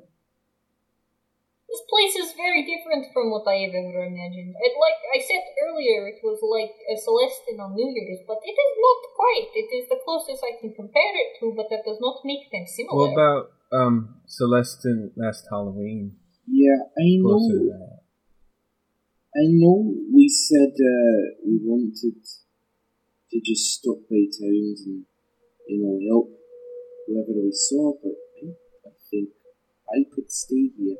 This place is very different from what I have ever imagined. It, like I said earlier, it was like a Celestine on New Year's, but it is not quite. It is the closest I can compare it to, but that does not make them similar. what about um Celestine last Halloween? Yeah, I know. Closer to that. I know we said uh, we wanted to just stop by towns and, you know, help whoever we saw, but I, I think I could stay here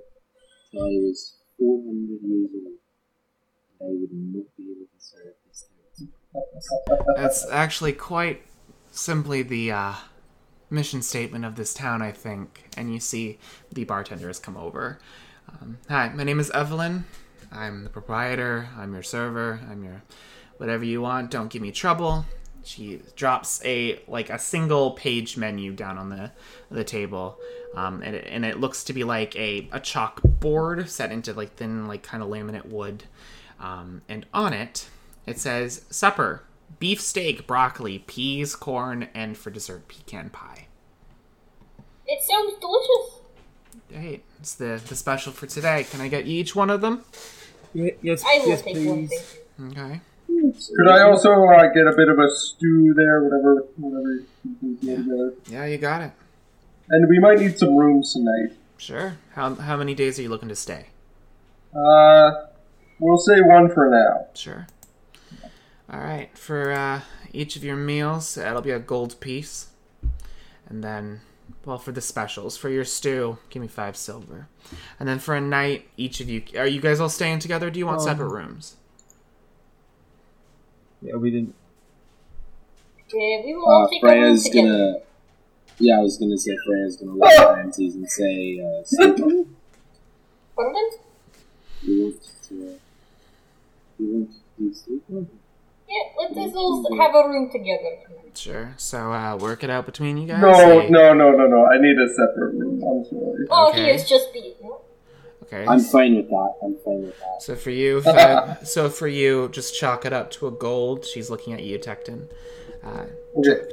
till I was 400 years old. I would not be able to serve this town. That's actually quite simply the uh, mission statement of this town, I think. And you see the bartender has come over. Um, Hi, my name is Evelyn. I'm the proprietor. I'm your server. I'm your whatever you want. Don't give me trouble. She drops a like a single page menu down on the the table, um, and, it, and it looks to be like a a chalkboard set into like thin like kind of laminate wood, um, and on it it says supper beef steak, broccoli, peas, corn, and for dessert, pecan pie. It sounds delicious. Hey, it's the, the special for today. Can I get you each one of them? yes, I will yes, take one. please. Thank you. Okay. Could I also uh, get a bit of a stew there, whatever, whatever you get together? Yeah, you got it. And we might need some rooms tonight. Sure. How, how many days are you looking to stay? Uh, we'll say one for now. Sure. All right. For uh, each of your meals, that'll be a gold piece. And then, well, for the specials, for your stew, give me five silver. And then for a night, each of you, are you guys all staying together? Or do you want Um, separate rooms? Yeah, we didn't. Yeah, we will all Uh, take a Freya's together. gonna. Yeah, I was gonna say Freya's gonna look at Ramses and say, uh, sleep. Pardon? You want to. You want to sleep? Yeah, let's just all have a room together. Sure. So uh, work it out between you guys. No, Say- no, no, no, no. I need a separate room. I'm sorry. Oh, Okay. he is just be. Okay. I'm fine with that. I'm fine with that. So for you, five, so for you, just chalk it up to a gold. She's looking at you, Tecton. Uh,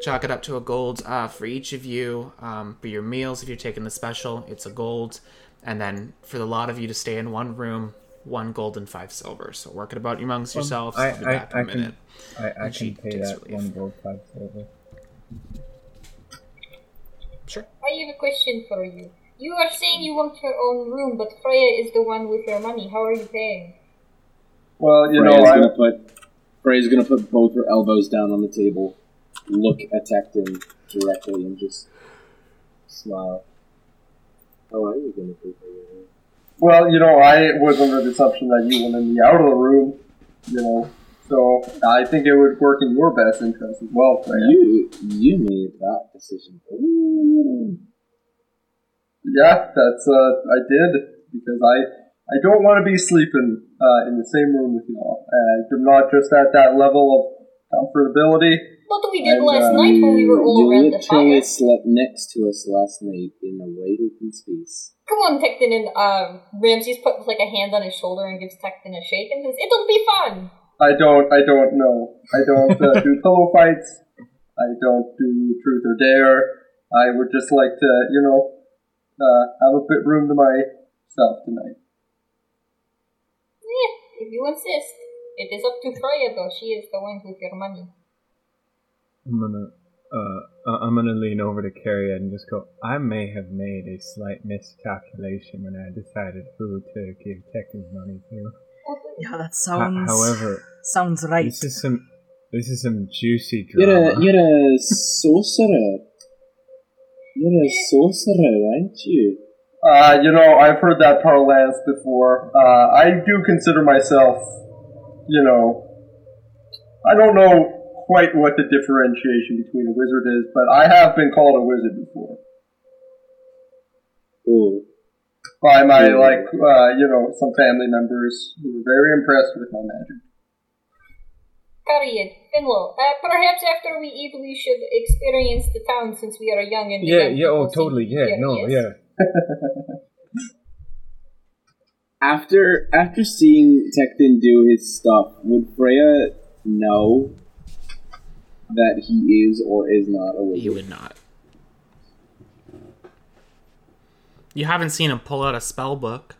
chalk it up to a gold uh, for each of you. Um, for your meals, if you're taking the special, it's a gold, and then for the lot of you to stay in one room, one gold and five silver. So work it about amongst yourselves. I- I'll be I- in a I can- I, I And can pay that relief. one gold five silver. Sure. I have a question for you. You are saying you want your own room, but Freya is the one with your money. How are you paying? Well, you Freya's know, gonna put. Freya's gonna put both her elbows down on the table, look at Tecton directly, and just smile. How are you gonna pay for your room? well, you know, I was under the assumption that you wanted me out of the room. You know, so I think it would work in your best interest as well, Freya. You you made that decision. Ooh. Yeah, that's uh, I did because I I don't want to be sleeping uh, in the same room with y'all. Uh, I'm not just at that level of comfortability. What we did And, last uh, night when we were all you around the literally fire. slept next to us last night in a wide open space. Come on, Tecton, and uh, Ramses puts like a hand on his shoulder and gives Tecton a shake and says, "It'll be fun." I don't I don't know. I don't uh, do pillow fights. I don't do truth or dare. I would just like to, you know, uh, have a bit room to myself tonight. Yeah, if you insist. It is up to Freya, though. She is the one with your money. I'm gonna, uh, uh, I'm gonna lean over to Carrie and just go. I may have made a slight miscalculation when I decided who to give Tecton's money to. Yeah, that Ho- sounds. however, sounds right. this is some, this is some juicy You're drama. a you're a sorcerer. You're a sorcerer, aren't you? Uh, you know, I've heard that parlance before. Uh, I do consider myself, you know, I don't know quite what the differentiation between a wizard is, but I have been called a wizard before Oh, by my like, uh, you know, some family members who were very impressed with my magic. Cariad, Fenlo, uh, perhaps after we eat, we should experience the town since we are young and yeah, yeah, oh, totally, yeah, here, no, yes? yeah. after after seeing Tecton do his stuff, would Freya know that he is or is not a wizard? You would not. You haven't seen him pull out a spell book,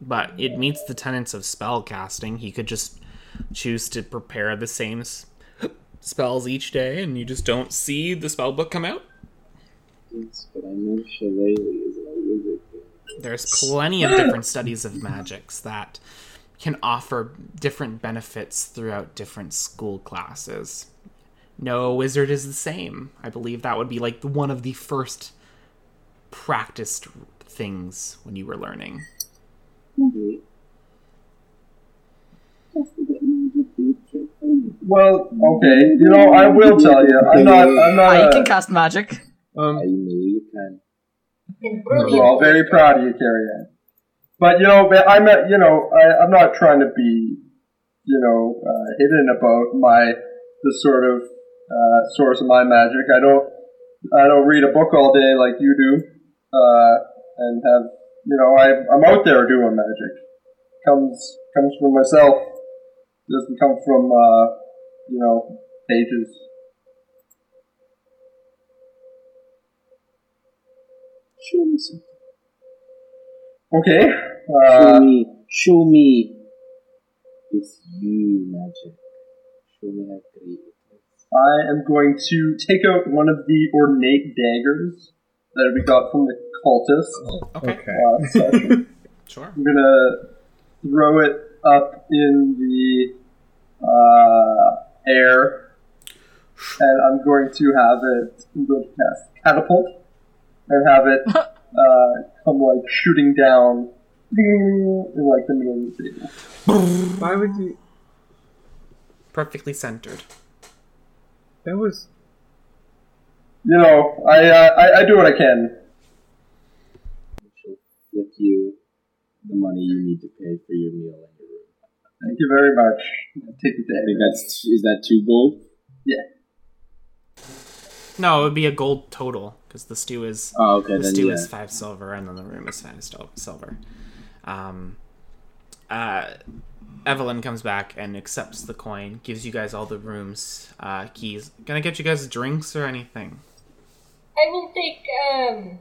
but it meets the tenets of spell casting. He could just choose to prepare the same s- spells each day, and you just don't see the spell book come out. Yes, but I know Shillelagh is a wizard. There's plenty of different studies of magics that can offer different benefits throughout different school classes. No wizard is the same. I believe that would be like one of the first practiced things when you were learning. Well, okay, you know, I will tell you, I'm not, I'm not. Ah, you can cast magic. Um, I know you can. We're all very proud of you, Carrie Ann. But you know, I'm not, you know, I, I'm not trying to be, you know, uh, hidden about my the sort of uh, source of my magic. I don't, I don't read a book all day like you do, uh, and have, you know, I, I'm out there doing magic. Comes comes from myself. Doesn't come from uh, you know, pages. Show me something. Okay. Show Uh, me. Show me. It's you, magic. Show me how great it is. I am going to take out one of the ornate daggers that we got from the cultist Okay, Okay. last session. sure. I'm gonna throw it up in the uh, air, and I'm going to have it. I'm going to cast catapult and have it uh, come like shooting down in like the middle of the table. Why would you? Perfectly centered. That was You know, I uh, I, I do what I can. She'll flick you the money you need to pay for your meal in your room. Thank you very much. Take the I think that's is that two gold? Yeah. No, it would be a gold total because the stew is Oh, okay. the then stew yeah. is five silver, and then the room is five silver. Um, uh, Evelyn comes back and accepts the coin, gives you guys all the rooms uh, keys. Gonna get you guys drinks or anything? I will take um,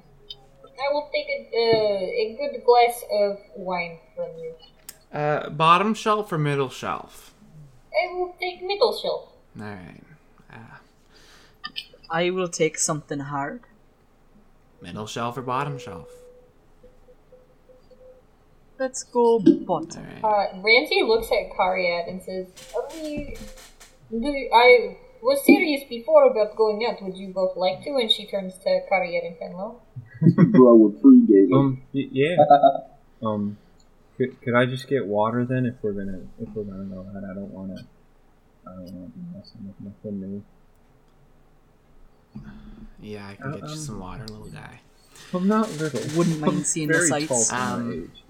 I will take a, uh, a good glass of wine from you. Uh, bottom shelf or middle shelf? I will take middle shelf. All right, uh, I will take something hard. middle shelf or bottom shelf? Let's go bottom. right. Uh, Ramsey looks at Cariad and says, "Are we? Do I was serious before about going out. Would you both like to?" And she turns to Cariad and Fenlo. Bro, we're pre-gaming. um y- yeah. um, could, could I just get water then if we're gonna if we're gonna go ahead? I don't wanna. I don't wanna be messing with nothing new. Yeah, I can get you Um, some water, little guy. I'm not little. Wouldn't mind seeing the sights. tall for my Um, age.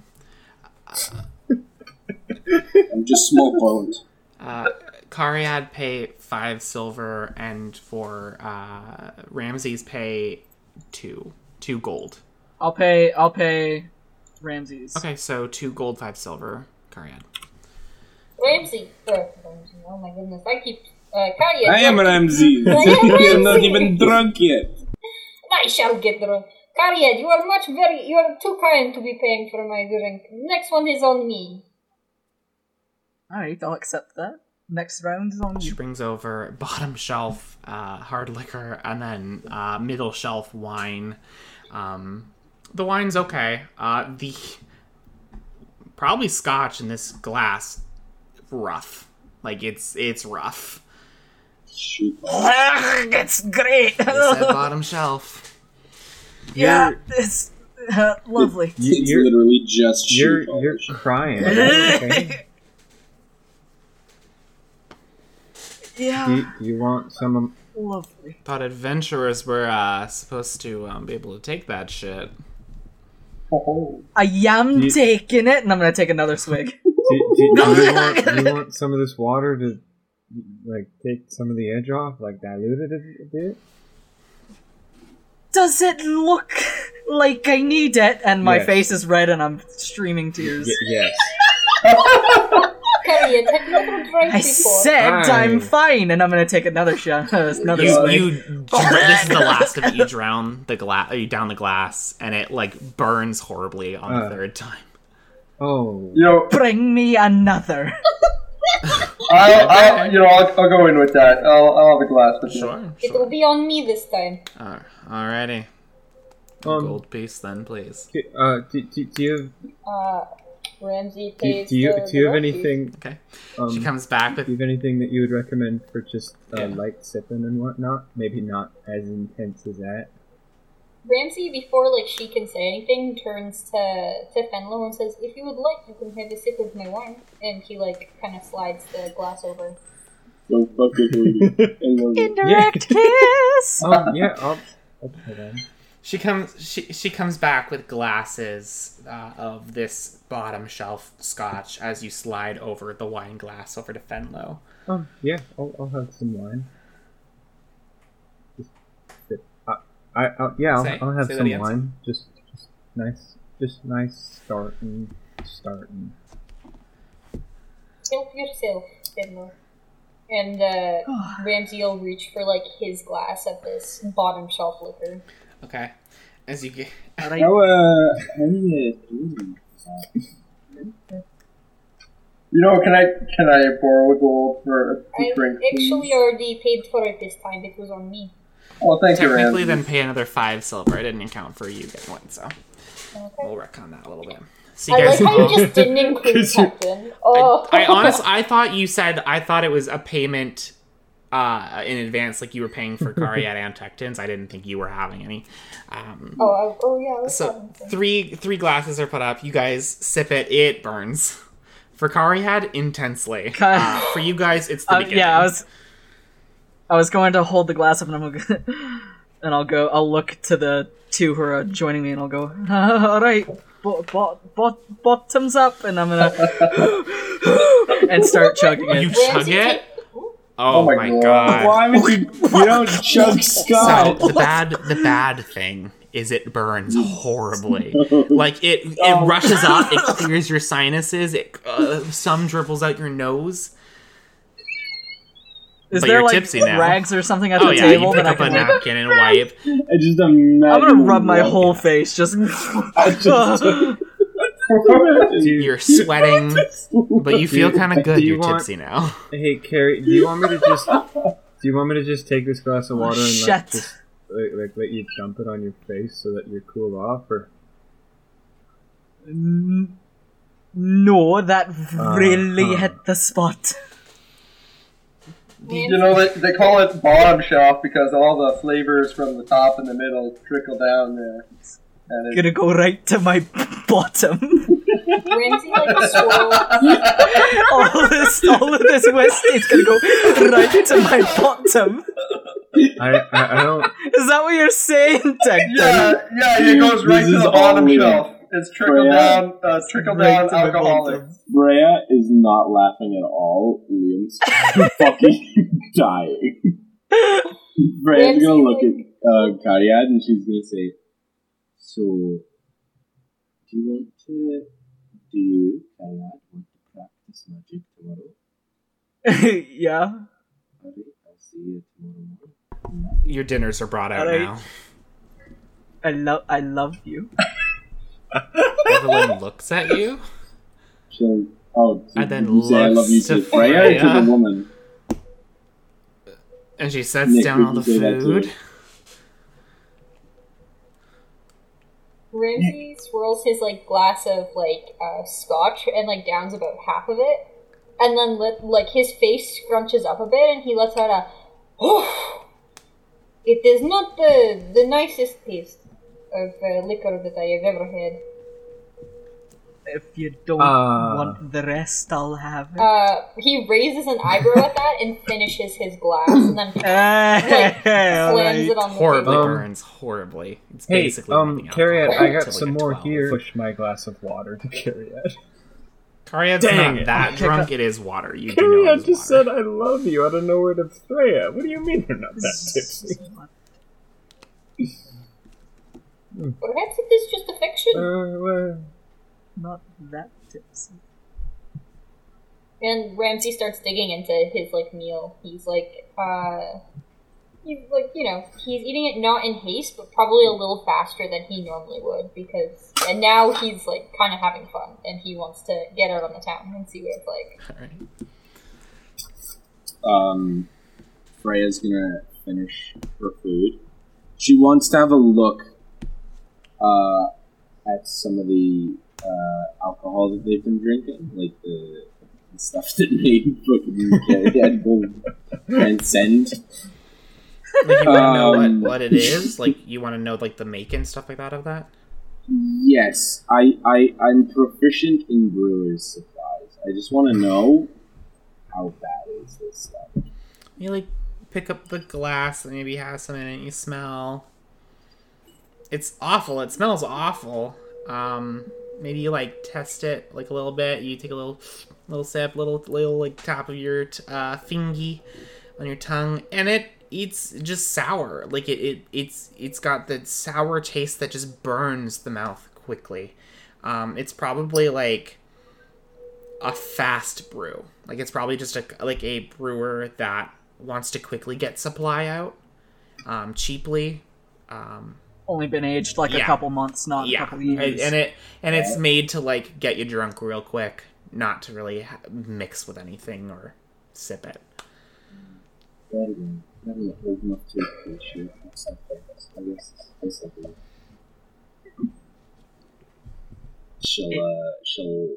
I'm just small boned. Uh, Cariad pay five silver, and for uh, Ramses pay two, two gold. I'll pay. I'll pay Ramses. Okay, so two gold, five silver. Cariad. Ramsey, Oh my goodness, I keep uh, Cariad. I am Ramsey. I am You're not even drunk yet. I shall get drunk. Cariad, you are much very. You are too kind to be paying for my drink. Next one is on me. All right, I'll accept that. Next round is on She you. brings over bottom shelf uh, hard liquor, and then uh, middle shelf wine. Um, the wine's okay. Uh, the probably scotch in this glass rough. Like it's it's rough. Shoot. it's great. It's at bottom shelf. yeah, it's uh, lovely. You, It's you're literally just you're shoe you're polish. crying. Okay? yeah, you, do you want some? of- lovely. Thought adventurers were uh, supposed to um, be able to take that shit. Oh, I am You- taking it, and I'm gonna take another swig. Do, do, do you want do you want some of this water to like take some of the edge off, like dilute it a, a bit? Does it look like I need it? And my Yes. face is red, and I'm streaming tears. Y- yes. Cariad, have you ever drank I before? said Aye. I'm fine, and I'm gonna take another shot. another You, swig. you, this is the last of it. You drown the glass. You down the glass, and it like burns horribly on the Uh. third time. Oh. you know, Bring me another. I'll, I'll you know, I'll, I'll go in with that. I'll, I'll have a glass with you. Sure, It will be on me this time. Uh, alrighty. Um, Gold piece then, please. do- Uh, do, do, do you Uh, Ramsey do, pays do you the, do you have anything? Okay. Um, She comes back Do you have anything that you would recommend for just uh, Yeah. light sipping and whatnot? Maybe not as intense as that. Ramsey, before like she can say anything, turns to to Fenlo and says, "If you would like, you can have a sip of my wine." And he like kind of slides the glass over. Don't fuck with me. I love it. Indirect kiss. Um, yeah, I'll, I'll try that. She comes. She she comes back with glasses uh, of this bottom shelf scotch as you slide over the wine glass over to Fenlo. Oh yeah, I'll, I'll have some wine. Just, sip. I, I, I'll, yeah, I'll, Say- I'll have some wine. Just, just nice, just nice starting, starting. Help yourself, Fenlo. And uh, Ramsey will reach for like his glass of this bottom shelf liquor. Okay. As you get, Alright. How uh, how many uh, You know, can I can I borrow a gold for a I drink? please? actually already paid for it this time. It was on me. Oh, thank you, technically, Ramsey. then pay another five silver. I didn't account for you getting one, so Okay. we'll work on that a little bit. So you I like guys, how you just didn't include 'Cause you- Captain. Oh, I honestly, I thought you said I thought it was a payment uh, in advance, like you were paying for Cariad and Tecton's. I didn't think you were having any. Um, oh, I- oh yeah. so three three glasses are put up. You guys sip it. It burns. For Cariad, intensely. Uh, for you guys, it's the Uh, beginning. yeah, I was. I was going to hold the glass up, and I'm gonna, and I'll go. I'll look to the two who are joining me, and I'll go. All right, bo- bo- bo- bottoms up, and I'm gonna and start chugging You chug it. Take- Oh, my my God. god. Why would you? You don't chug So Scott. the bad the bad thing is it burns horribly. Like it it Oh. rushes up, it clears your sinuses, it uh, some dribbles out your nose. Is But there you're like tipsy now. rags or something at Oh the yeah, table you pick that I up a can? Like, napkin and wipe. I just imagine. I'm gonna rub my whole walking- face. Just. I just. Do you, You're sweating, but you feel kind of good. you You're want- tipsy now. hey, Carrie, do you want me to just do you want me to just take this glass of water and Shit. let, just, like, like let you dump it on your face so that you're cool off, or N- No, that really Uh-huh. hit the spot. You know, they, they call it bottom shelf because all the flavors from the top and the middle trickle down there. And it, Gonna go right to my bottom. Ramsey like swirls. all this, all of this whiskey's gonna go right to my bottom. I, I, I don't. Is that what you're saying, Tecton? yeah, yeah, it goes right This to is the bottom all shelf. It's trickle Freya. down, uh, trickle Right down to my alcoholic. bottom. Freya is not laughing at all. Liam's fucking dying. Freya's gonna look at uh, Cariad and she's gonna say, "So, do you want to? Do you, Cariad, want to practice magic tomorrow? yeah. Alright, I'll see you tomorrow morning." Your dinners are brought out Alright. now. I love, I love you. Evelyn looks at you. She'll. Oh, And then you say I love you looks to to oh, Freya or to the woman? And she sets Nick, down all the say that food. Ramsey swirls his like glass of like uh, scotch and like downs about half of it, and then let like his face scrunches up a bit, and he lets out a. Oh, it is not the the nicest taste of uh, liquor that I have ever had. If you don't Uh. want the rest, I'll have it. Uh, he raises an eyebrow at that and finishes his glass, and then Hey, slams alright. it on the Horribly table. Burns. Horribly. It's Hey, basically um, nothing Carrie, alcohol I got some more 12. here. Push my glass of water to carry it. Not it. that drunk. It is water. You do know Carrie, it I is just water. said I love you out of nowhere to Freya. What do you mean you're not that tipsy? Perhaps it is just a fiction. Uh, well, Not that tipsy. And Ramsey starts digging into his like meal. He's like, uh, he's like, you know, he's eating it not in haste, but probably a little faster than he normally would because, and now he's like kind of having fun and he wants to get out on the town and see what it's like. Alright. um, Freya's gonna finish her food. She wants to have a look uh, at some of the uh, alcohol that they've been drinking, like the, the stuff that made fucking Carrie go transcend. Like you want to know Um, what, what it is? Like you want to know like the make and stuff like that of that? Yes, I, I I'm proficient in brewer's supplies. I just want to know how bad is this stuff. You like pick up the glass and maybe have some in it. You smell. It's awful. It smells awful. Um, maybe you like test it like a little bit. You take a little, little sip, little little like top of your uh, fingy on your tongue, and it it's just sour. Like it, it it's it's got the sour taste that just burns the mouth quickly. Um, it's probably like a fast brew. Like it's probably just a like a brewer that wants to quickly get supply out um, cheaply. Um, Only been aged like a couple months, not a couple years. and it and it's made to like get you drunk real quick, not to really ha- mix with anything or sip it. That again, not really old enough to appreciate something. I guess it's like a- she'll uh she'll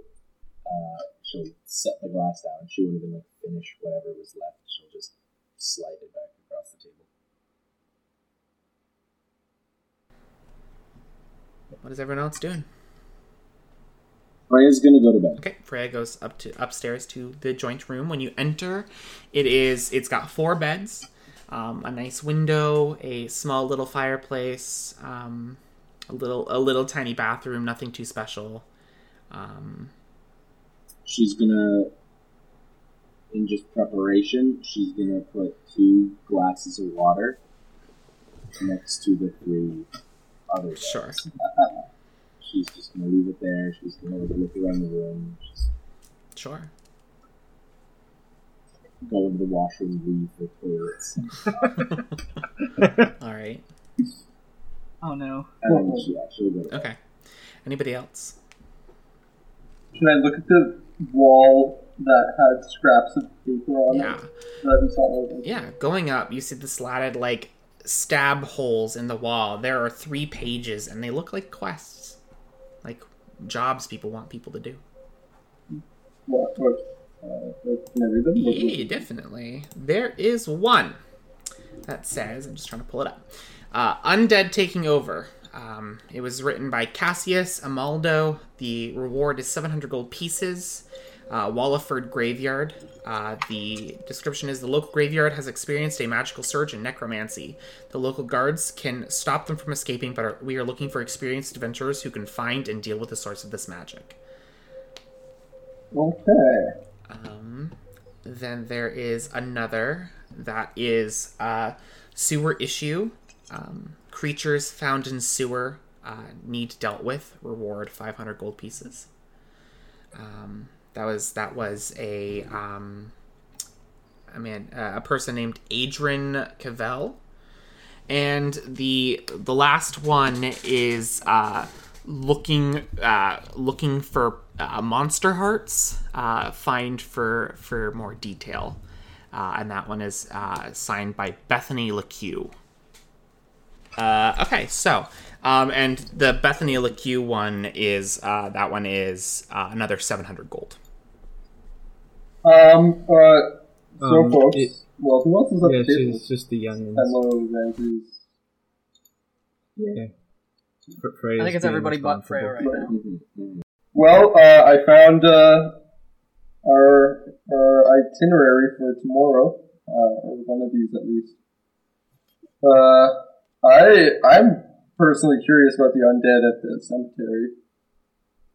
uh she'll set the glass down. She won't even like finish whatever was left. She'll just slide it back across the table. What is everyone else doing? Freya's gonna go to bed. Okay, Freya goes up to upstairs to the joint room. When you enter, it is it's got four beds, um, a nice window, a small little fireplace, um, a little a little tiny bathroom, nothing too special. Um, She's gonna, in just preparation, she's gonna put two glasses of water next to the three other beds. Sure. She's just gonna leave it there. She's gonna like, look around the room. Just sure. go into the washroom, leave the toilets. All right. oh no. And then she actually go to bed. Okay. Anybody else? Can I look at the wall that had scraps of paper on Yeah. it that we saw earlier? Yeah, going up, you see the slatted like stab holes in the wall. There are three pages, and they look like quests, like jobs people want people to do. Uh, can I read them? Yeah, definitely. There is one that says, I'm just trying to pull it up. Uh, Undead Taking Over. Um, it was written by Cassius Amaldo. The reward is 700 gold pieces. Uh, Walliford Graveyard. Uh, the description is the local graveyard has experienced a magical surge in necromancy. The local guards can stop them from escaping, but are, we are looking for experienced adventurers who can find and deal with the source of this magic. Okay. Um, then there is another that is uh, sewer issue. Um, creatures found in sewer uh, need dealt with. Reward 500 gold pieces. Um, that was that was a um, I mean uh, a person named Adrian Cavell, and the the last one is uh, looking uh, looking for uh, monster hearts. Uh, find for for more detail, uh, and that one is uh, signed by Bethany LeCue. Uh, okay, so um, and the Bethany LeCue one is uh, that one is uh, another seven hundred gold. Um, uh, so Um, folks, it- well, who else is at Yeah, the table? she's just the young Hello, Ramses. Yeah. Fre- Freya's I think it's everybody but Freya right now. Well, uh, I found uh, our our itinerary for tomorrow, uh, or one of these at least. Uh, I I'm personally curious about the undead at the cemetery,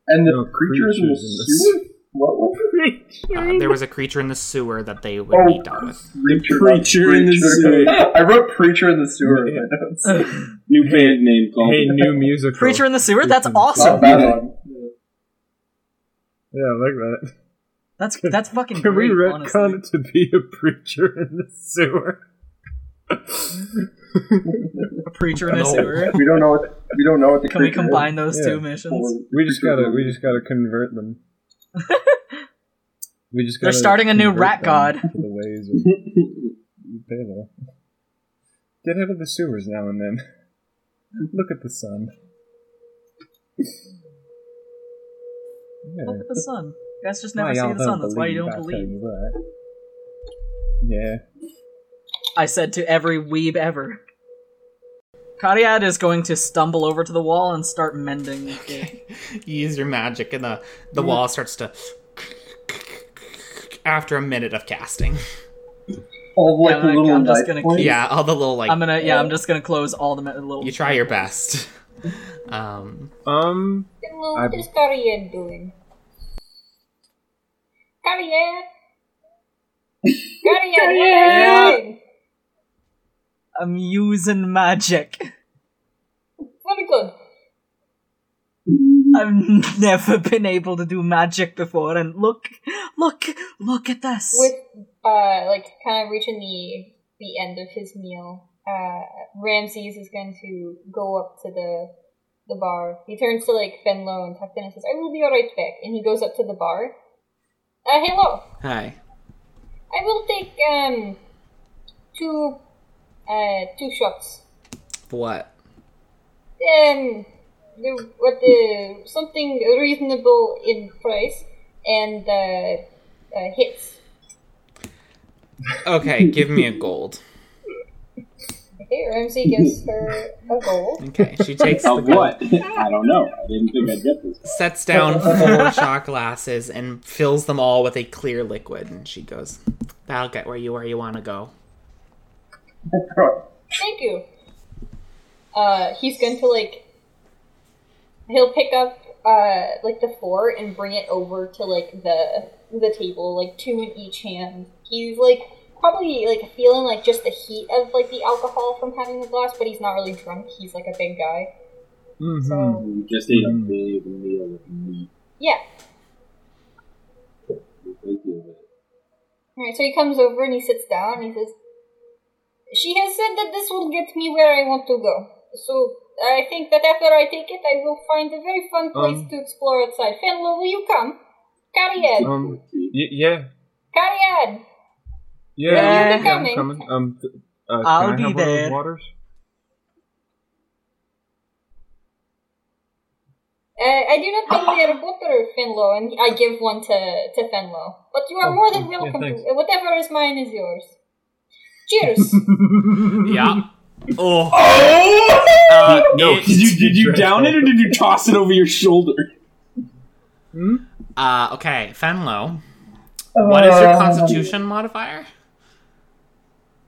and the No, creatures, the creatures in the sewer. What was it? Uh, there was a creature in the sewer that they would Oh, be dealt with. Preacher, Preacher in the sewer. I wrote preacher in the sewer. in Yeah. my notes. New band name called. Hey, new musical. Preacher in the sewer? That's Preacher in the awesome. Not bad. Yeah. Yeah, I like that. That's that's fucking Can we great. retcon honestly. it to be a preacher in the sewer? A preacher in the sewer. We don't know what we don't know what the Can we creature is. combine those Yeah. two missions? We just gotta, we just gotta convert them. We just They're starting a new rat god. The ways of Bela. Get out of the sewers now and then. Look at the sun. Yeah. Look at the sun. You guys just Why never see the sun. That's why you don't believe. that. Yeah. I said to every weeb ever. Cariad is going to stumble over to the wall and start mending. it. You use your magic, and the the wall starts to. After a minute of casting, All like Yeah, the little I'm just gonna points. yeah, all the little like I'm gonna, yeah, I'm just gonna close all the me- little. you try your best. Um, Um. Hello, I- what is Carrier doing? Cariad. Carrier, what are you doing? I'm using magic. Very good. I've never been able to do magic before, and look, look, look at this. With uh, like kind of reaching the the end of his meal, uh, Ramses is going to go up to the the bar. He turns to like Fenlo and Tecton and says, "I will be right back." And he goes up to the bar. Uh, hello. Hi. I will take um two uh two shots. For what? Um, the, what the something reasonable in price and uh, uh hits. Okay, give me a gold. Okay, Ramsey gives her a gold. Okay, she takes the Of gold, what? I don't know. I didn't think I'd get this. sets down four shot glasses, and fills them all with a clear liquid. And she goes, "That'll get where you where you want to go." Thank you. Uh, he's going to like. He'll pick up uh like the four and bring it over to like the the table, like two in each hand. He's like probably like feeling like just the heat of like the alcohol from having the glass, but he's not really drunk. He's like a big guy. Mm-hmm. So You just ate a big meal with meat. yeah. Thank you. Alright, so he comes over and he sits down and he says, She has said that this will get me where I want to go. So I think that after I take it, I will find a very fun place Um, to explore outside. Fenlo, will you come? Cariad! Um, y- yeah, Cariad! yeah, Yeah, yeah, you're I'm coming. coming. Um, th- uh, can I'll I be have one of those there. waters? Uh, I do not think know their water, Fenlo, and I give one to, to Fenlo. But you are Oh, more than oh, yeah, welcome to. Whatever is mine is yours. Cheers! Yeah. Oh. Oh! Uh, no, did you did you down it or did you toss it over your shoulder? Hmm? Uh, okay, Fenlo. What is your Uh, Constitution modifier?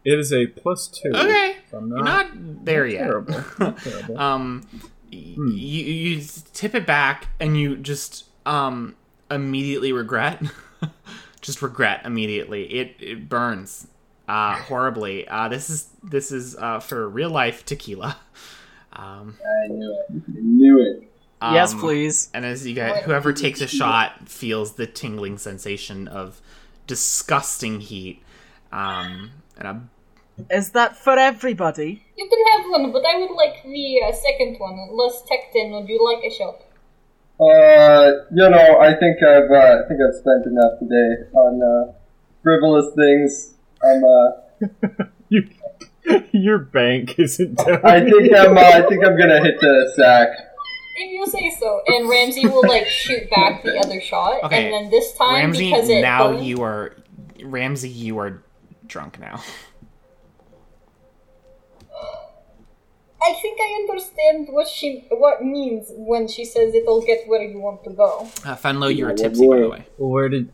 It is a plus two. Okay, So I'm you're not there yet. terrible. Terrible. um, y- you you tip it back and you just um immediately regret, just regret immediately. It it burns, uh, horribly. Uh, this is this is uh for real life tequila. Um, I knew it. I knew it. yes, um, please. And as you get, whoever takes a shot feels the tingling sensation of disgusting heat. Um, and a Is that for everybody? you can have one, but I would like the uh, second one. Less Tecton, would you like a shot? Uh, you know, I think I've uh, I think I've spent enough today on uh, frivolous things. I'm uh, You, your bank isn't down. I think I'm uh, I think I'm gonna hit the sack. If you say so. And Ramsey will like shoot back the other shot, Okay, and then this time Ramsey, because it now burned- you are Ramsey. You are drunk now. I think I understand what she what means when she says it'll get where you want to go. Uh, Fenlo, you are Yeah, tipsy, by the way. Where did?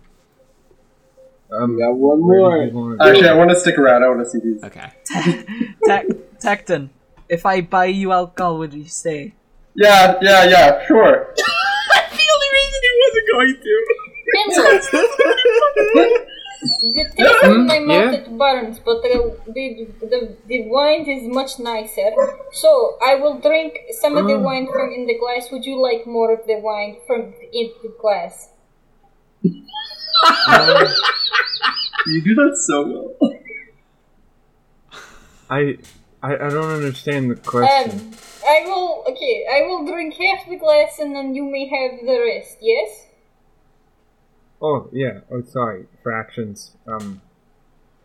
Um, We got one more. did you want to Actually, I want to stick around. I want to see these. Okay. Tec- Tecton, if I buy you alcohol, would you stay? Yeah, yeah, yeah. Sure. That's the only reason he wasn't going to. Finland. The taste in my mouth yeah. it burns, but the, the the the wine is much nicer. So I will drink some of the wine from in the glass. Would you like more of the wine from in the glass? You do that so well. I, I, I don't understand the question. Um, I will. Okay, I will drink half the glass, and then you may have the rest. Yes. oh yeah. Oh sorry. Fractions. Um.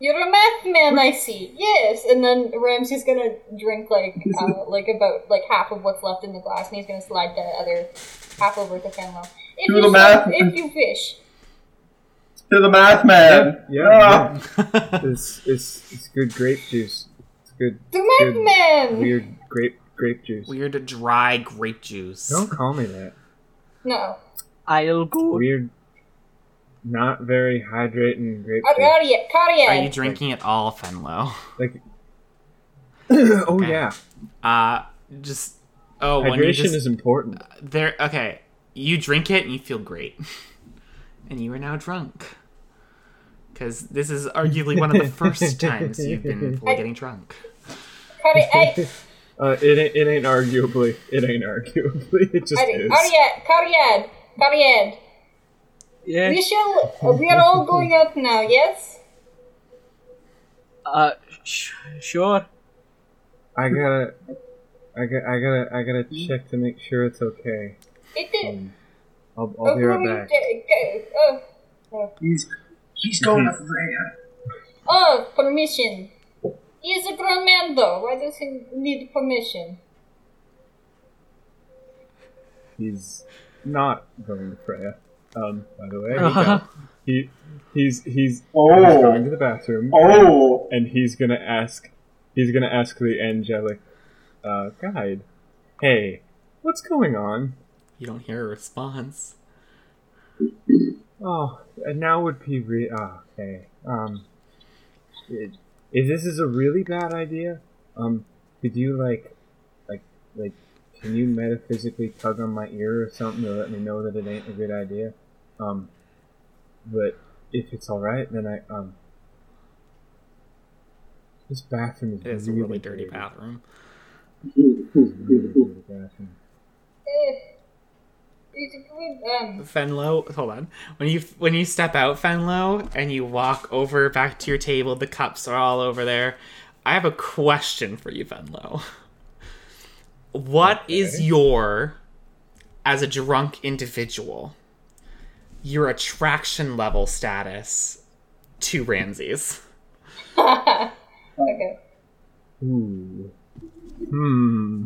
You're a math man, I see. Yes, and then Ramsey's gonna drink like uh, like about like half of what's left in the glass, and he's gonna slide the other half over to Fenlo. If Do you the math. if you wish. To the math man. Yeah. Ah. yeah. It's it's it's good grape juice. It's good. The math good man. Weird grape grape juice. Weird dry grape juice. Don't call me that. No, I'll go. Weird. Not very hydrating grape juice. Ariad, Are you drinking it all, Fenlo? Like. oh Okay. yeah. Uh, just oh, Hydration just is important. there. Okay, you drink it and you feel great, and you are now drunk. Because this is arguably one of the first times you've been fully getting drunk. Cari- I, Uh, it ain't, it ain't arguably. It ain't arguably. It just Ari- is. Ariad, Cariad, Cariad. Yeah. We shall. we are all going out now. Yes. Uh, sh- sure. I gotta, I got, I gotta, I gotta check to make sure it's okay. It is. Um, I'll, I'll be right back. Oh, He's he's going to Freya. oh, permission. He is a grown man, though. Why does he need permission? He's not going to Freya. Um, by the way, Uh-huh. he, he's, he's, he's Oh. going to the bathroom. Oh, and he's gonna ask he's gonna ask the angelic uh, guide hey what's going on You don't hear a response. Oh and now would be re- oh, okay um it, if this is a really bad idea um could you like like like can you metaphysically tug on my ear or something to let me know that it ain't a good idea um but if it's all right then i um this bathroom is It is a really, really dirty bathroom. Really dirty bathroom. Eh, it's a good, Fenlo, hold on. When you when you step out, Fenlo, and you walk over back to your table, the cups are all over there. I have a question for you, Fenlo. What is Okay. your, as a drunk individual, your attraction level status to Ramses? okay. Ooh. Hmm.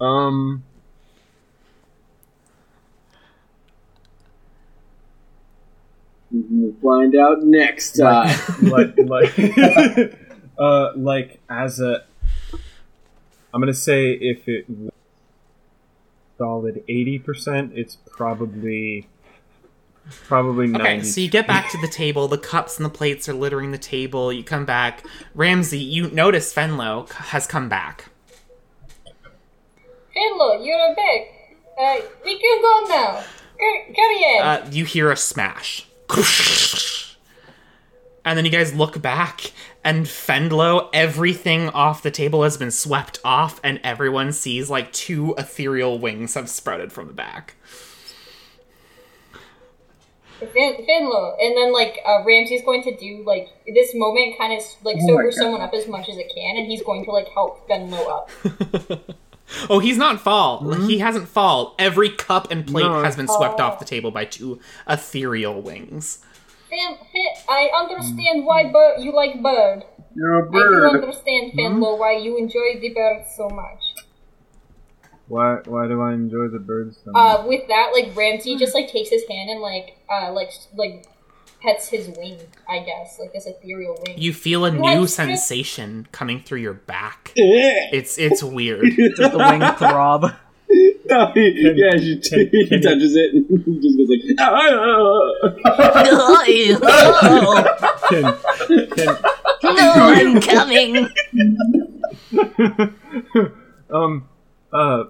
Um. We'll find out next time. like like uh like as a I'm gonna say if it was solid eighty percent, it's probably probably ninety. Okay, so you get back to the table. The cups and the plates are littering the table. You come back. Ramsey, you notice Fenlo has come back. Hello, you're back. Uh, we can go now. Car- Cariad. Uh, you hear a smash. And then you guys look back, and Fenlo, everything off the table has been swept off, and everyone sees like two ethereal wings have sprouted from the back. Fin- Finlo, and then like uh, Ramsey's going to do like this moment, kind of like Oh sober God. someone up as much as it can, and he's going to like help Finlo up. Oh, he's not fall. He hasn't fall. Every cup and plate No. has been swept Oh. off the table by two ethereal wings. Fin, Fin, I understand why bird you like bird. you're a I do bird. understand Finlo why you enjoy the bird so much. Why why do I enjoy the birds so much? Uh, with that, like Ramsey just like takes his hand and like uh like like pets his wing. I guess like this ethereal wing. You feel a What? new sensation coming through your back. It's it's weird. Does the wing throb? no, he, yeah, she, Can- he can- touches it and he just goes like, "Ah!" can, can, no, I'm coming. um uh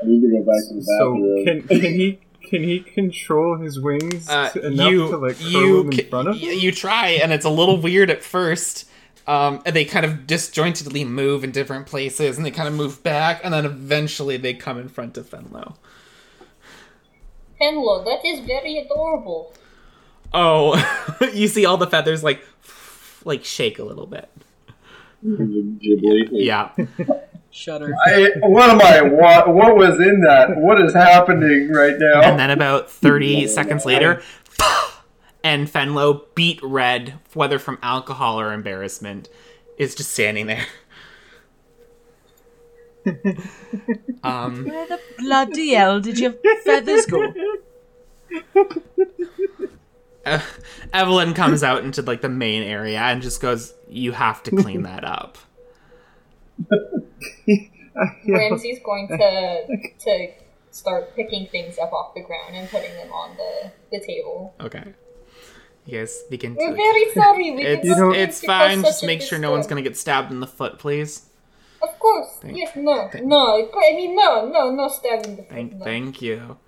I need to go back to the so bathroom. can can he can he control his wings Uh, to- enough you to like curl you them in ca- front of y- him? you try, and it's a little weird at first. Um, and they kind of disjointedly move in different places, and they kind of move back, and then eventually they come in front of Fenlo. Fenlo, that is very adorable. Oh, you see all the feathers like like shake a little bit. Yeah. Shudder. I, what am I? What, what was in that? What is happening right now? And then about 30 seconds later, and Fenlo, beat red, whether from alcohol or embarrassment, is just standing there. um, Where the bloody hell did your feathers go? uh, Evelyn comes out into like the main area and just goes, "You have to clean that up." Ramsey's going to to start picking things up off the ground and putting them on the, the table. Okay. You guys begin We're to. very sorry. We It's, did not mean it's to cause fine. Just make sure no one's gonna get stabbed in the foot, please. Of course. Thank- yes. No. thank- no. I mean, no. No. No stabbing the Thank, foot, no. thank you.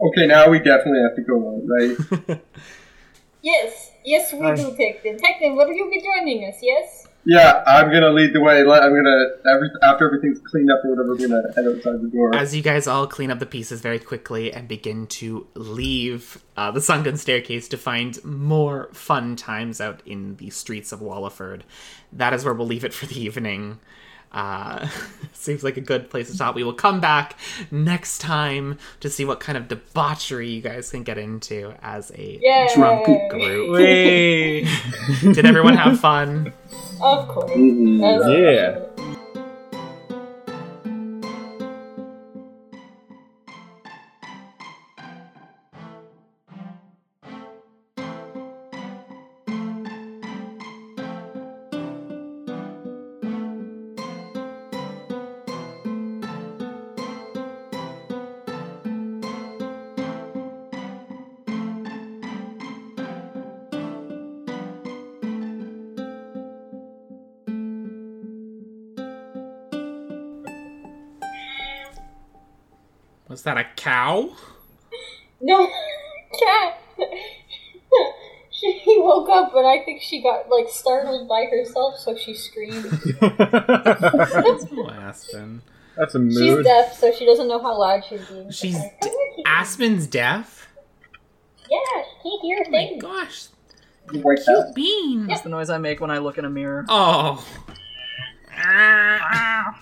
Okay, now we definitely have to go out, right? Yes. Yes, we Hi. do, Tecton. Tecton, will you be joining us? Yes. Yeah, I'm gonna lead the way. I'm gonna every, after everything's cleaned up or whatever. I'm gonna head outside the door. As you guys all clean up the pieces very quickly and begin to leave uh, the sunken staircase to find more fun times out in the streets of Walliford, that is where we'll leave it for the evening. Uh, seems like a good place to stop. We will come back next time to see what kind of debauchery you guys can get into as a Yay! drunk group. Did everyone have fun? Of course. Mhm. As- Yeah. Was that a cow? No, cat. she woke up, but I think she got like startled by herself, so she screamed. Oh, Aspen. That's a She's deaf, so she doesn't know how loud she's being. She's Like, d- "I'm gonna keep- Aspen's deaf? Yeah, she can't hear a Oh my gosh. White cat. Cute beans. That's the noise I make when I look in a mirror. Oh.